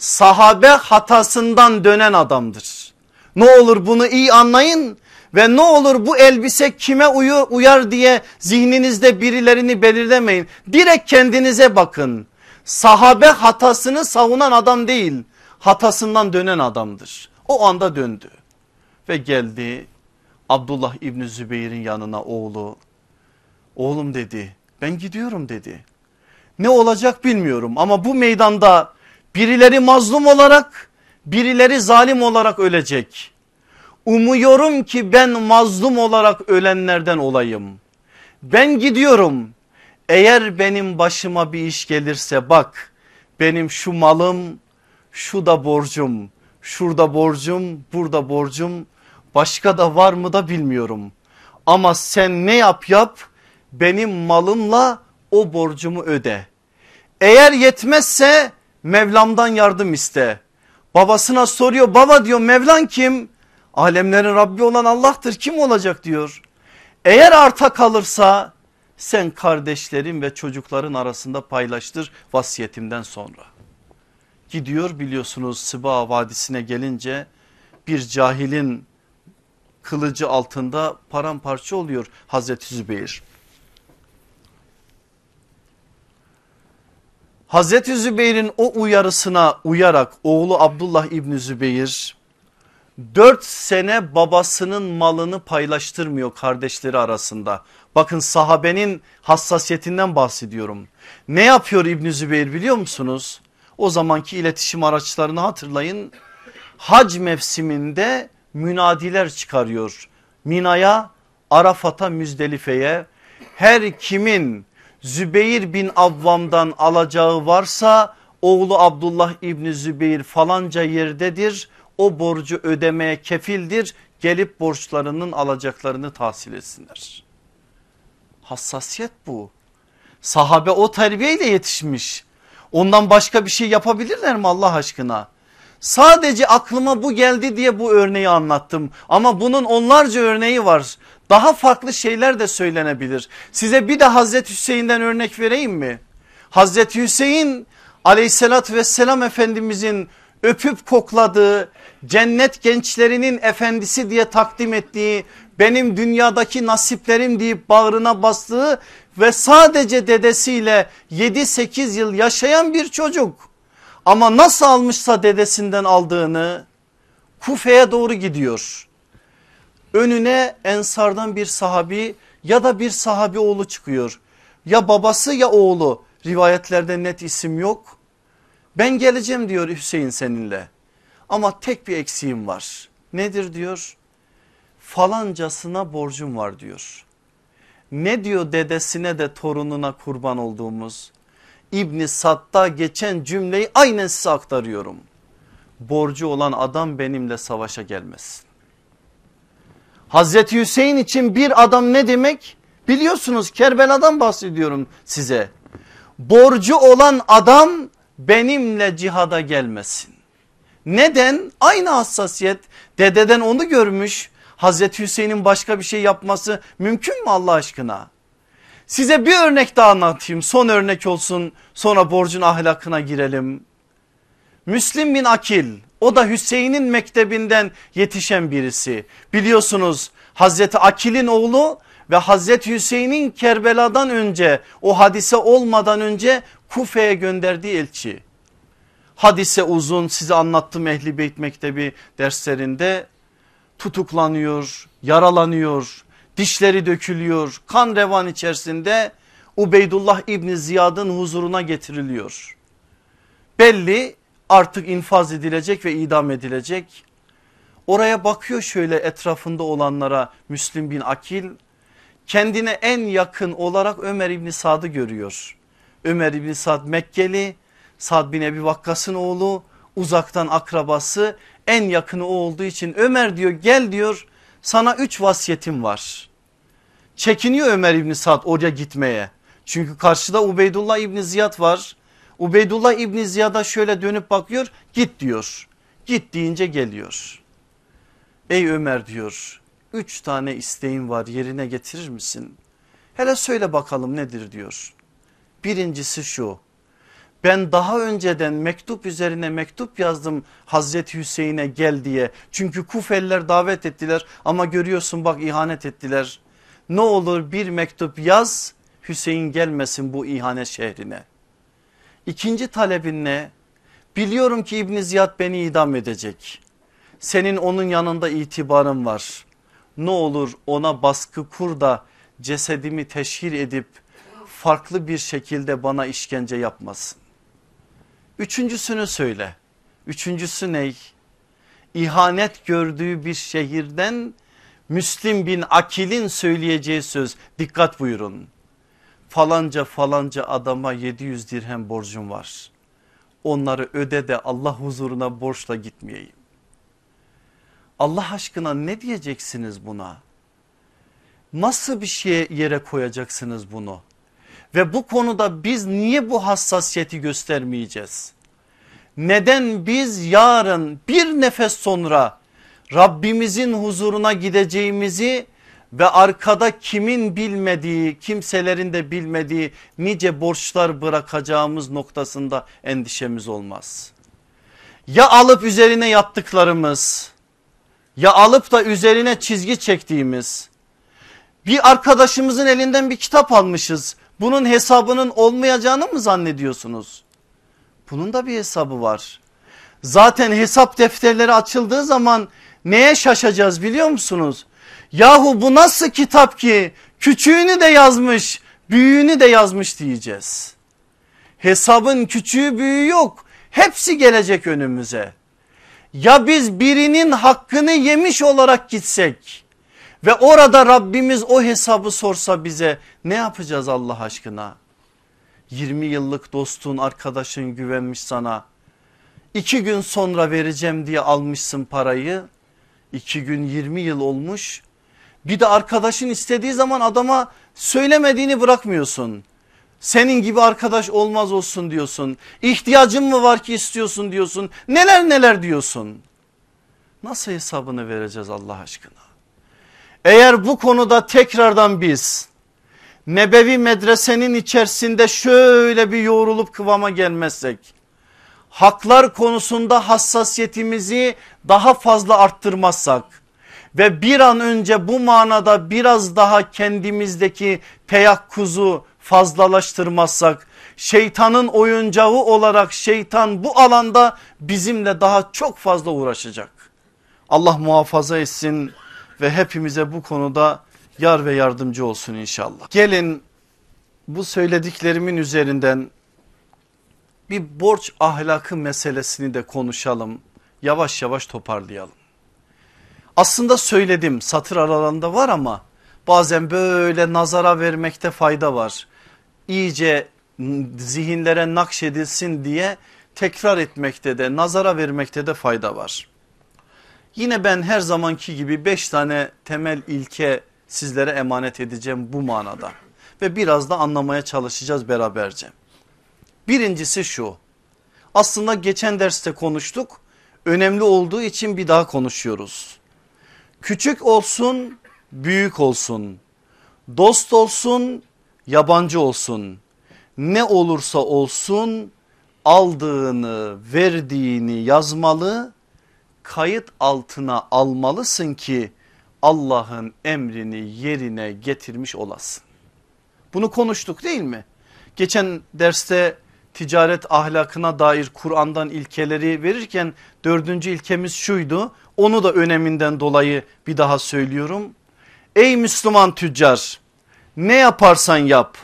Sahabe hatasından dönen adamdır. Ne olur bunu iyi anlayın ve ne olur bu elbise kime uyar, uyar diye zihninizde birilerini belirlemeyin. Direkt kendinize bakın. Sahabe hatasını savunan adam değil hatasından dönen adamdır. O anda döndü ve geldi Abdullah İbni Zübeyir'in yanına oğlu. Oğlum dedi ben gidiyorum dedi. Ne olacak bilmiyorum ama bu meydanda birileri mazlum olarak birileri zalim olarak ölecek. Umuyorum ki ben mazlum olarak ölenlerden olayım. Ben gidiyorum. Eğer benim başıma bir iş gelirse bak benim şu malım şu da borcum şurada borcum burada borcum başka da var mı da bilmiyorum. Ama sen ne yap yap benim malımla o borcumu öde. Eğer yetmezse Mevlam'dan yardım iste. Babasına soruyor baba diyor Mevlan kim? Alemlerin Rabbi olan Allah'tır kim olacak diyor. Eğer arta kalırsa sen kardeşlerin ve çocukların arasında paylaştır vasiyetimden sonra. Gidiyor biliyorsunuz Sıba Vadisi'ne gelince bir cahilin kılıcı altında paramparça oluyor Hazreti Zübeyir. Hazreti Zübeyir'in o uyarısına uyarak oğlu Abdullah İbni Zübeyir 4 sene babasının malını paylaştırmıyor kardeşleri arasında. Bakın sahabenin hassasiyetinden bahsediyorum. Ne yapıyor İbni Zübeyir biliyor musunuz? O zamanki iletişim araçlarını hatırlayın. Hac mevsiminde münadiler çıkarıyor. Mina'ya, Arafat'a, Müzdelife'ye her kimin Zübeyir bin Avvam'dan alacağı varsa oğlu Abdullah İbni Zübeyir falanca yerdedir o borcu ödemeye kefildir gelip borçlarının alacaklarını tahsil etsinler. Hassasiyet bu. Sahabe o terbiyeyle yetişmiş. Ondan başka bir şey yapabilirler mi Allah aşkına? Sadece aklıma bu geldi diye bu örneği anlattım. Ama bunun onlarca örneği var. Daha farklı şeyler de söylenebilir. Size bir de Hazreti Hüseyin'den örnek vereyim mi? Hazreti Hüseyin aleyhissalatü vesselam efendimizin öpüp kokladığı cennet gençlerinin efendisi diye takdim ettiği benim dünyadaki nasiplerim deyip bağrına bastığı ve sadece dedesiyle 7-8 yıl yaşayan bir çocuk. Ama nasıl almışsa dedesinden aldığını Kufe'ye doğru gidiyor. Önüne ensardan bir sahabi ya da bir sahabi oğlu çıkıyor. Ya babası ya oğlu rivayetlerde net isim yok. Ben geleceğim diyor Hüseyin seninle ama tek bir eksiğim var. Nedir diyor? Falancasına borcum var diyor. Ne diyor dedesine de torununa kurban olduğumuz? İbni Sad'da geçen cümleyi aynen size aktarıyorum. Borcu olan adam benimle savaşa gelmesin. Hazreti Hüseyin için bir adam ne demek? Biliyorsunuz Kerbela'dan bahsediyorum size. Borcu olan adam benimle cihada gelmesin. Neden? Aynı hassasiyet dededen onu görmüş. Hazreti Hüseyin'in başka bir şey yapması mümkün mü Allah aşkına? Size bir örnek daha anlatayım son örnek olsun sonra borcun ahlakına girelim. Müslim bin Akil o da Hüseyin'in mektebinden yetişen birisi. Biliyorsunuz Hazreti Akil'in oğlu ve Hazreti Hüseyin'in Kerbela'dan önce o hadise olmadan önce Kufe'ye gönderdiği elçi. Hadise uzun size anlattım Ehli Beyt Mektebi derslerinde tutuklanıyor, yaralanıyor, dişleri dökülüyor, kan revan içerisinde Ubeydullah İbni Ziyad'ın huzuruna getiriliyor. Belli artık infaz edilecek ve idam edilecek. Oraya bakıyor şöyle etrafında olanlara Müslim bin Akil kendine en yakın olarak Ömer İbni Sad'ı görüyor. Ömer İbni Sad Mekkeli Sad bin Ebi Vakkas'ın oğlu uzaktan akrabası en yakını o olduğu için Ömer diyor gel diyor sana üç vasiyetim var. Çekiniyor Ömer İbni Sad oraya gitmeye. Çünkü karşıda Ubeydullah İbni Ziyad var. Ubeydullah İbni Ziyad'a şöyle dönüp bakıyor git diyor. Git deyince geliyor. Ey Ömer diyor üç tane isteğim var yerine getirir misin? Hele söyle bakalım nedir diyor. Birincisi şu ben daha önceden mektup üzerine mektup yazdım Hazreti Hüseyin'e gel diye. Çünkü Kufeliler davet ettiler ama görüyorsun bak ihanet ettiler. Ne olur bir mektup yaz Hüseyin gelmesin bu ihanet şehrine. İkinci talebin ne? Biliyorum ki İbn Ziyad beni idam edecek. Senin onun yanında itibarın var. Ne olur ona baskı kur da cesedimi teşhir edip farklı bir şekilde bana işkence yapmasın. Üçüncüsünü söyle. Üçüncüsü ney? İhanet gördüğü bir şehirden Müslim bin Akil'in söyleyeceği söz dikkat buyurun. Falanca falanca adama 700 dirhem borcum var. Onları öde de Allah huzuruna borçla gitmeyeyim. Allah aşkına ne diyeceksiniz buna? Nasıl bir şeye yere koyacaksınız bunu? Ve bu konuda biz niye bu hassasiyeti göstermeyeceğiz? Neden biz yarın bir nefes sonra Rabbimizin huzuruna gideceğimizi ve arkada kimin bilmediği kimselerin de bilmediği nice borçlar bırakacağımız noktasında endişemiz olmaz. Ya alıp üzerine yattıklarımız ya alıp da üzerine çizgi çektiğimiz bir arkadaşımızın elinden bir kitap almışız. Bunun hesabının olmayacağını mı zannediyorsunuz? Bunun da bir hesabı var. Zaten hesap defterleri açıldığı zaman neye şaşacağız biliyor musunuz? Yahu bu nasıl kitap ki küçüğünü de yazmış büyüğünü de yazmış diyeceğiz. Hesabın küçüğü büyüğü yok hepsi gelecek önümüze. Ya biz birinin hakkını yemiş olarak gitsek ve orada Rabbimiz o hesabı sorsa bize ne yapacağız Allah aşkına? 20 yıllık dostun arkadaşın güvenmiş sana. iki gün sonra vereceğim diye almışsın parayı. iki gün 20 yıl olmuş. Bir de arkadaşın istediği zaman adama söylemediğini bırakmıyorsun. Senin gibi arkadaş olmaz olsun diyorsun. İhtiyacın mı var ki istiyorsun diyorsun. Neler neler diyorsun. Nasıl hesabını vereceğiz Allah aşkına? Eğer bu konuda tekrardan biz Nebevi medresenin içerisinde şöyle bir yoğrulup kıvama gelmezsek haklar konusunda hassasiyetimizi daha fazla arttırmazsak ve bir an önce bu manada biraz daha kendimizdeki teyakkuzu fazlalaştırmazsak şeytanın oyuncağı olarak şeytan bu alanda bizimle daha çok fazla uğraşacak. Allah muhafaza etsin ve hepimize bu konuda yar ve yardımcı olsun inşallah. Gelin bu söylediklerimin üzerinden bir borç ahlakı meselesini de konuşalım. Yavaş yavaş toparlayalım. Aslında söyledim satır aralarında var ama bazen böyle nazara vermekte fayda var. İyice zihinlere nakşedilsin diye tekrar etmekte de nazara vermekte de fayda var. Yine ben her zamanki gibi beş tane temel ilke sizlere emanet edeceğim bu manada. Ve biraz da anlamaya çalışacağız beraberce. Birincisi şu. Aslında geçen derste konuştuk. Önemli olduğu için bir daha konuşuyoruz. Küçük olsun büyük olsun. Dost olsun yabancı olsun. Ne olursa olsun aldığını verdiğini yazmalı kayıt altına almalısın ki Allah'ın emrini yerine getirmiş olasın. Bunu konuştuk değil mi? Geçen derste ticaret ahlakına dair Kur'an'dan ilkeleri verirken dördüncü ilkemiz şuydu. Onu da öneminden dolayı bir daha söylüyorum. Ey Müslüman tüccar ne yaparsan yap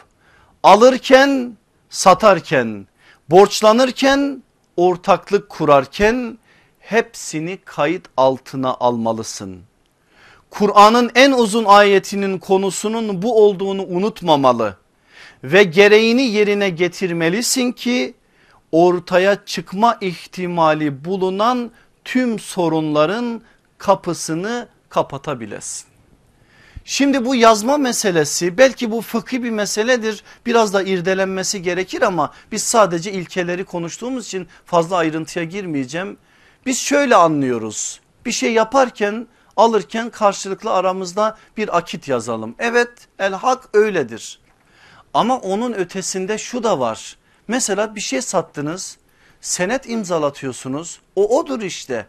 alırken satarken borçlanırken ortaklık kurarken hepsini kayıt altına almalısın. Kur'an'ın en uzun ayetinin konusunun bu olduğunu unutmamalı ve gereğini yerine getirmelisin ki ortaya çıkma ihtimali bulunan tüm sorunların kapısını kapatabilesin. Şimdi bu yazma meselesi belki bu fıkhi bir meseledir biraz da irdelenmesi gerekir ama biz sadece ilkeleri konuştuğumuz için fazla ayrıntıya girmeyeceğim. Biz şöyle anlıyoruz bir şey yaparken alırken karşılıklı aramızda bir akit yazalım. Evet el hak öyledir ama onun ötesinde şu da var. Mesela bir şey sattınız senet imzalatıyorsunuz o odur işte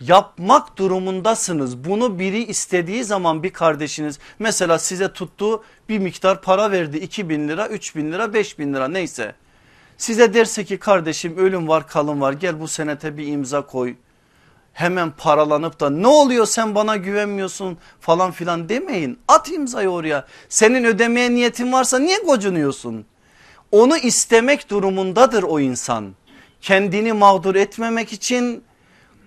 yapmak durumundasınız. Bunu biri istediği zaman bir kardeşiniz mesela size tuttu bir miktar para verdi 2 bin lira 3 bin lira 5 bin lira neyse. Size derse ki kardeşim ölüm var kalım var gel bu senete bir imza koy. Hemen paralanıp da ne oluyor sen bana güvenmiyorsun falan filan demeyin. At imzayı oraya. Senin ödemeye niyetin varsa niye gocunuyorsun? Onu istemek durumundadır o insan. Kendini mağdur etmemek için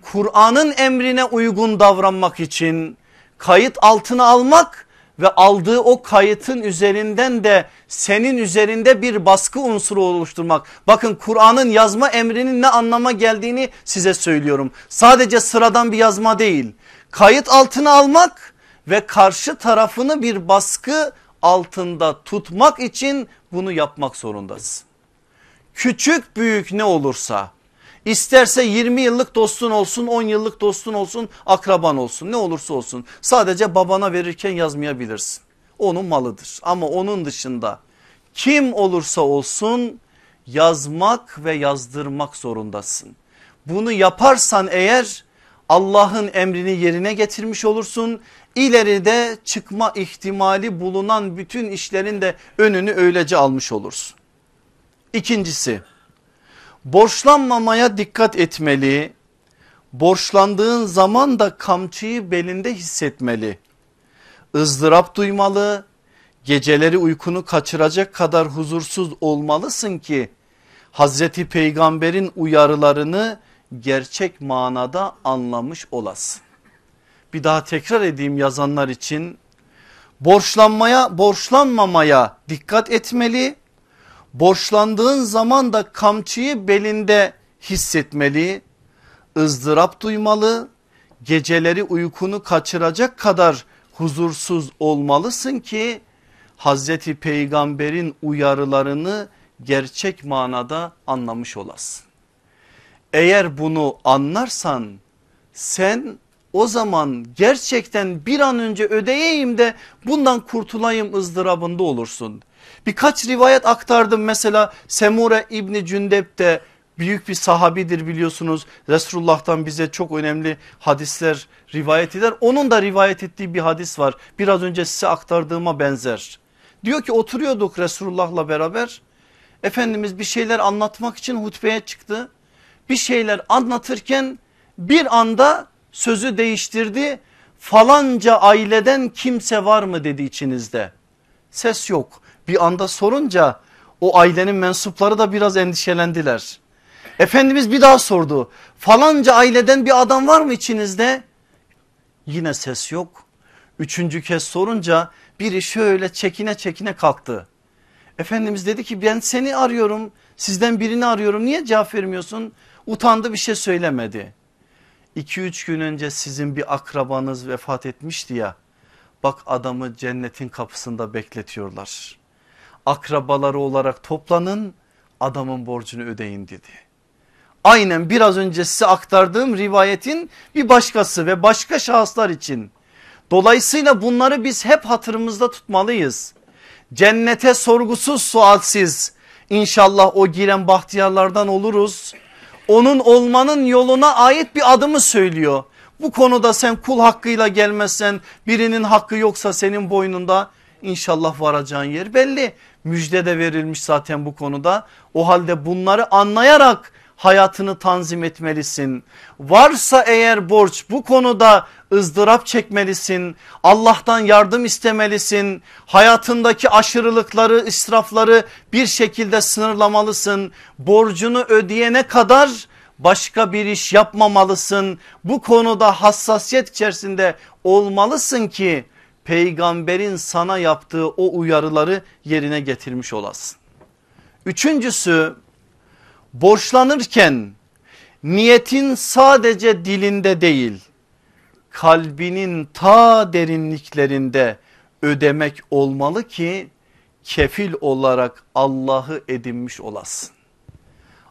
Kur'an'ın emrine uygun davranmak için kayıt altına almak ve aldığı o kayıtın üzerinden de senin üzerinde bir baskı unsuru oluşturmak. Bakın Kur'an'ın yazma emrinin ne anlama geldiğini size söylüyorum. Sadece sıradan bir yazma değil. Kayıt altına almak ve karşı tarafını bir baskı altında tutmak için bunu yapmak zorundasın. Küçük büyük ne olursa İsterse 20 yıllık dostun olsun 10 yıllık dostun olsun akraban olsun ne olursa olsun sadece babana verirken yazmayabilirsin. Onun malıdır ama onun dışında kim olursa olsun yazmak ve yazdırmak zorundasın. Bunu yaparsan eğer Allah'ın emrini yerine getirmiş olursun. İleride çıkma ihtimali bulunan bütün işlerin de önünü öylece almış olursun. İkincisi borçlanmamaya dikkat etmeli. Borçlandığın zaman da kamçıyı belinde hissetmeli. ızdırap duymalı. Geceleri uykunu kaçıracak kadar huzursuz olmalısın ki Hazreti Peygamber'in uyarılarını gerçek manada anlamış olasın. Bir daha tekrar edeyim yazanlar için. Borçlanmaya, borçlanmamaya dikkat etmeli borçlandığın zaman da kamçıyı belinde hissetmeli, ızdırap duymalı, geceleri uykunu kaçıracak kadar huzursuz olmalısın ki Hazreti Peygamber'in uyarılarını gerçek manada anlamış olasın. Eğer bunu anlarsan sen o zaman gerçekten bir an önce ödeyeyim de bundan kurtulayım ızdırabında olursun. Birkaç rivayet aktardım mesela Semure İbni Cündep de büyük bir sahabidir biliyorsunuz. Resulullah'tan bize çok önemli hadisler rivayet eder. Onun da rivayet ettiği bir hadis var. Biraz önce size aktardığıma benzer. Diyor ki oturuyorduk Resulullah'la beraber. Efendimiz bir şeyler anlatmak için hutbeye çıktı. Bir şeyler anlatırken bir anda sözü değiştirdi. Falanca aileden kimse var mı dedi içinizde. Ses yok bir anda sorunca o ailenin mensupları da biraz endişelendiler. Efendimiz bir daha sordu falanca aileden bir adam var mı içinizde? Yine ses yok. Üçüncü kez sorunca biri şöyle çekine çekine kalktı. Efendimiz dedi ki ben seni arıyorum sizden birini arıyorum niye cevap vermiyorsun? Utandı bir şey söylemedi. 2-3 gün önce sizin bir akrabanız vefat etmişti ya bak adamı cennetin kapısında bekletiyorlar akrabaları olarak toplanın adamın borcunu ödeyin dedi. Aynen biraz önce size aktardığım rivayetin bir başkası ve başka şahıslar için. Dolayısıyla bunları biz hep hatırımızda tutmalıyız. Cennete sorgusuz sualsiz inşallah o giren bahtiyarlardan oluruz. Onun olmanın yoluna ait bir adımı söylüyor. Bu konuda sen kul hakkıyla gelmezsen birinin hakkı yoksa senin boynunda İnşallah varacağın yer belli. Müjde de verilmiş zaten bu konuda. O halde bunları anlayarak hayatını tanzim etmelisin. Varsa eğer borç bu konuda ızdırap çekmelisin. Allah'tan yardım istemelisin. Hayatındaki aşırılıkları, israfları bir şekilde sınırlamalısın. Borcunu ödeyene kadar başka bir iş yapmamalısın. Bu konuda hassasiyet içerisinde olmalısın ki peygamberin sana yaptığı o uyarıları yerine getirmiş olasın. Üçüncüsü borçlanırken niyetin sadece dilinde değil kalbinin ta derinliklerinde ödemek olmalı ki kefil olarak Allah'ı edinmiş olasın.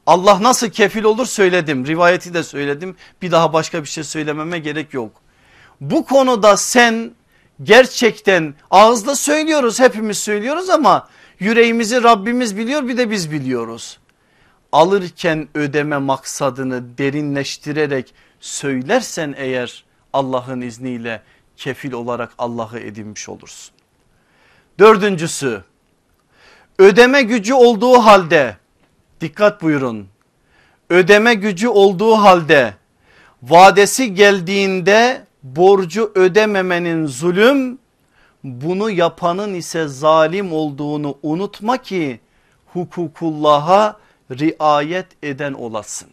Allah nasıl kefil olur söyledim rivayeti de söyledim bir daha başka bir şey söylememe gerek yok. Bu konuda sen gerçekten ağızda söylüyoruz hepimiz söylüyoruz ama yüreğimizi Rabbimiz biliyor bir de biz biliyoruz. Alırken ödeme maksadını derinleştirerek söylersen eğer Allah'ın izniyle kefil olarak Allah'ı edinmiş olursun. Dördüncüsü ödeme gücü olduğu halde Dikkat buyurun. Ödeme gücü olduğu halde vadesi geldiğinde borcu ödememenin zulüm bunu yapanın ise zalim olduğunu unutma ki hukukullah'a riayet eden olasın.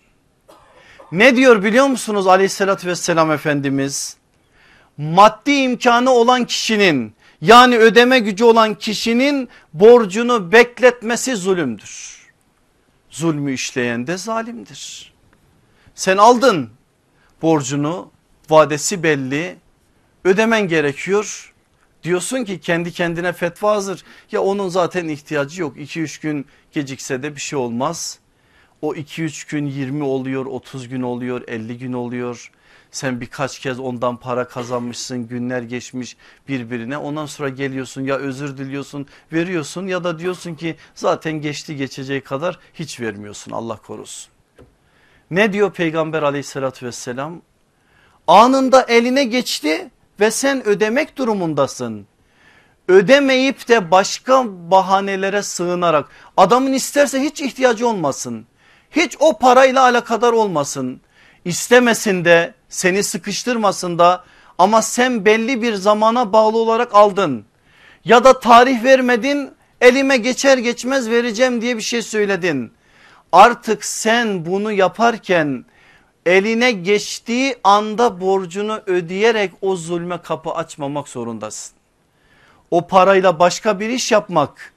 Ne diyor biliyor musunuz aleyhissalatü vesselam Efendimiz? Maddi imkanı olan kişinin yani ödeme gücü olan kişinin borcunu bekletmesi zulümdür. Zulmü işleyen de zalimdir. Sen aldın borcunu vadesi belli ödemen gerekiyor. Diyorsun ki kendi kendine fetva hazır ya onun zaten ihtiyacı yok 2-3 gün gecikse de bir şey olmaz. O 2-3 gün 20 oluyor 30 gün oluyor 50 gün oluyor. Sen birkaç kez ondan para kazanmışsın günler geçmiş birbirine ondan sonra geliyorsun ya özür diliyorsun veriyorsun ya da diyorsun ki zaten geçti geçeceği kadar hiç vermiyorsun Allah korusun. Ne diyor peygamber aleyhissalatü vesselam? Anında eline geçti ve sen ödemek durumundasın. Ödemeyip de başka bahanelere sığınarak adamın isterse hiç ihtiyacı olmasın. Hiç o parayla alakadar olmasın. İstemesin de seni sıkıştırmasın da ama sen belli bir zamana bağlı olarak aldın. Ya da tarih vermedin elime geçer geçmez vereceğim diye bir şey söyledin. Artık sen bunu yaparken eline geçtiği anda borcunu ödeyerek o zulme kapı açmamak zorundasın. O parayla başka bir iş yapmak,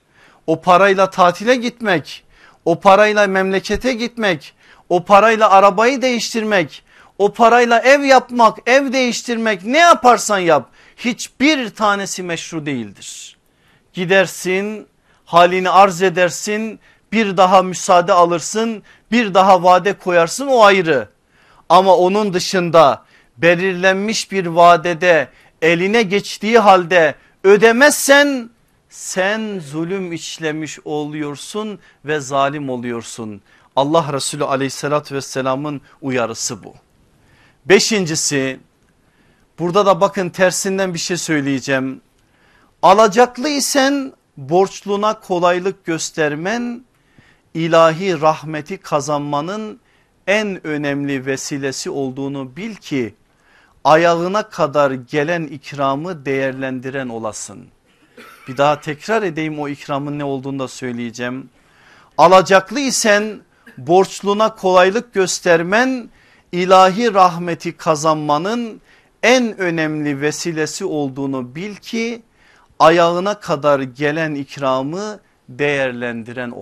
o parayla tatile gitmek, o parayla memlekete gitmek, o parayla arabayı değiştirmek, o parayla ev yapmak, ev değiştirmek ne yaparsan yap hiçbir tanesi meşru değildir. Gidersin halini arz edersin bir daha müsaade alırsın bir daha vade koyarsın o ayrı. Ama onun dışında belirlenmiş bir vadede eline geçtiği halde ödemezsen sen zulüm işlemiş oluyorsun ve zalim oluyorsun. Allah Resulü aleyhissalatü vesselamın uyarısı bu. Beşincisi burada da bakın tersinden bir şey söyleyeceğim. Alacaklı isen borçluna kolaylık göstermen ilahi rahmeti kazanmanın en önemli vesilesi olduğunu bil ki ayağına kadar gelen ikramı değerlendiren olasın. Bir daha tekrar edeyim o ikramın ne olduğunu da söyleyeceğim. Alacaklı isen borçluna kolaylık göstermen ilahi rahmeti kazanmanın en önemli vesilesi olduğunu bil ki ayağına kadar gelen ikramı değerlendiren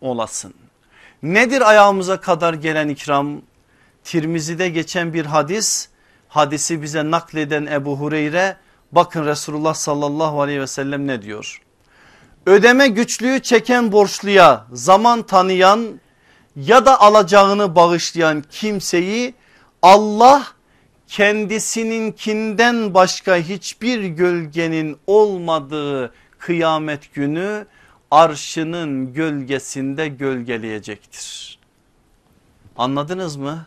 olasın. Nedir ayağımıza kadar gelen ikram? Tirmizi'de geçen bir hadis hadisi bize nakleden Ebu Hureyre bakın Resulullah sallallahu aleyhi ve sellem ne diyor? Ödeme güçlüğü çeken borçluya zaman tanıyan ya da alacağını bağışlayan kimseyi Allah kendisininkinden başka hiçbir gölgenin olmadığı kıyamet günü arşının gölgesinde gölgeleyecektir. Anladınız mı?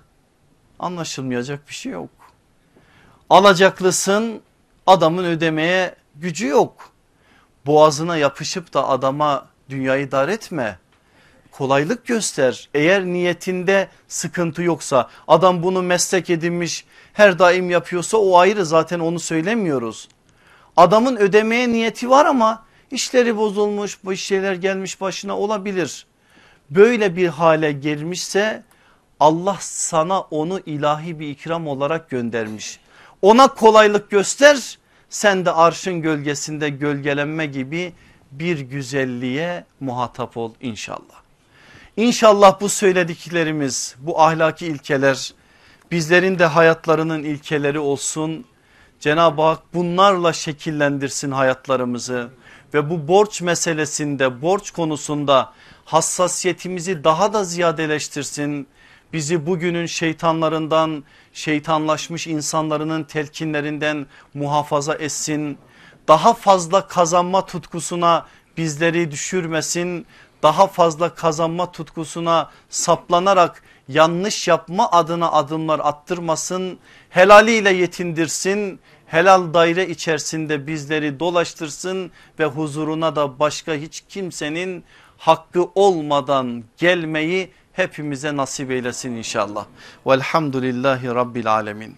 Anlaşılmayacak bir şey yok. Alacaklısın adamın ödemeye gücü yok. Boğazına yapışıp da adama dünyayı dar etme. Kolaylık göster. Eğer niyetinde sıkıntı yoksa adam bunu meslek edinmiş her daim yapıyorsa o ayrı zaten onu söylemiyoruz. Adamın ödemeye niyeti var ama işleri bozulmuş bu şeyler gelmiş başına olabilir. Böyle bir hale gelmişse Allah sana onu ilahi bir ikram olarak göndermiş. Ona kolaylık göster sen de arşın gölgesinde gölgelenme gibi bir güzelliğe muhatap ol inşallah. İnşallah bu söylediklerimiz bu ahlaki ilkeler bizlerin de hayatlarının ilkeleri olsun. Cenab-ı Hak bunlarla şekillendirsin hayatlarımızı ve bu borç meselesinde borç konusunda hassasiyetimizi daha da ziyadeleştirsin. Bizi bugünün şeytanlarından şeytanlaşmış insanların telkinlerinden muhafaza etsin. Daha fazla kazanma tutkusuna bizleri düşürmesin. Daha fazla kazanma tutkusuna saplanarak yanlış yapma adına adımlar attırmasın. Helaliyle yetindirsin helal daire içerisinde bizleri dolaştırsın ve huzuruna da başka hiç kimsenin hakkı olmadan gelmeyi hepimize nasip eylesin inşallah. Velhamdülillahi Rabbil Alemin.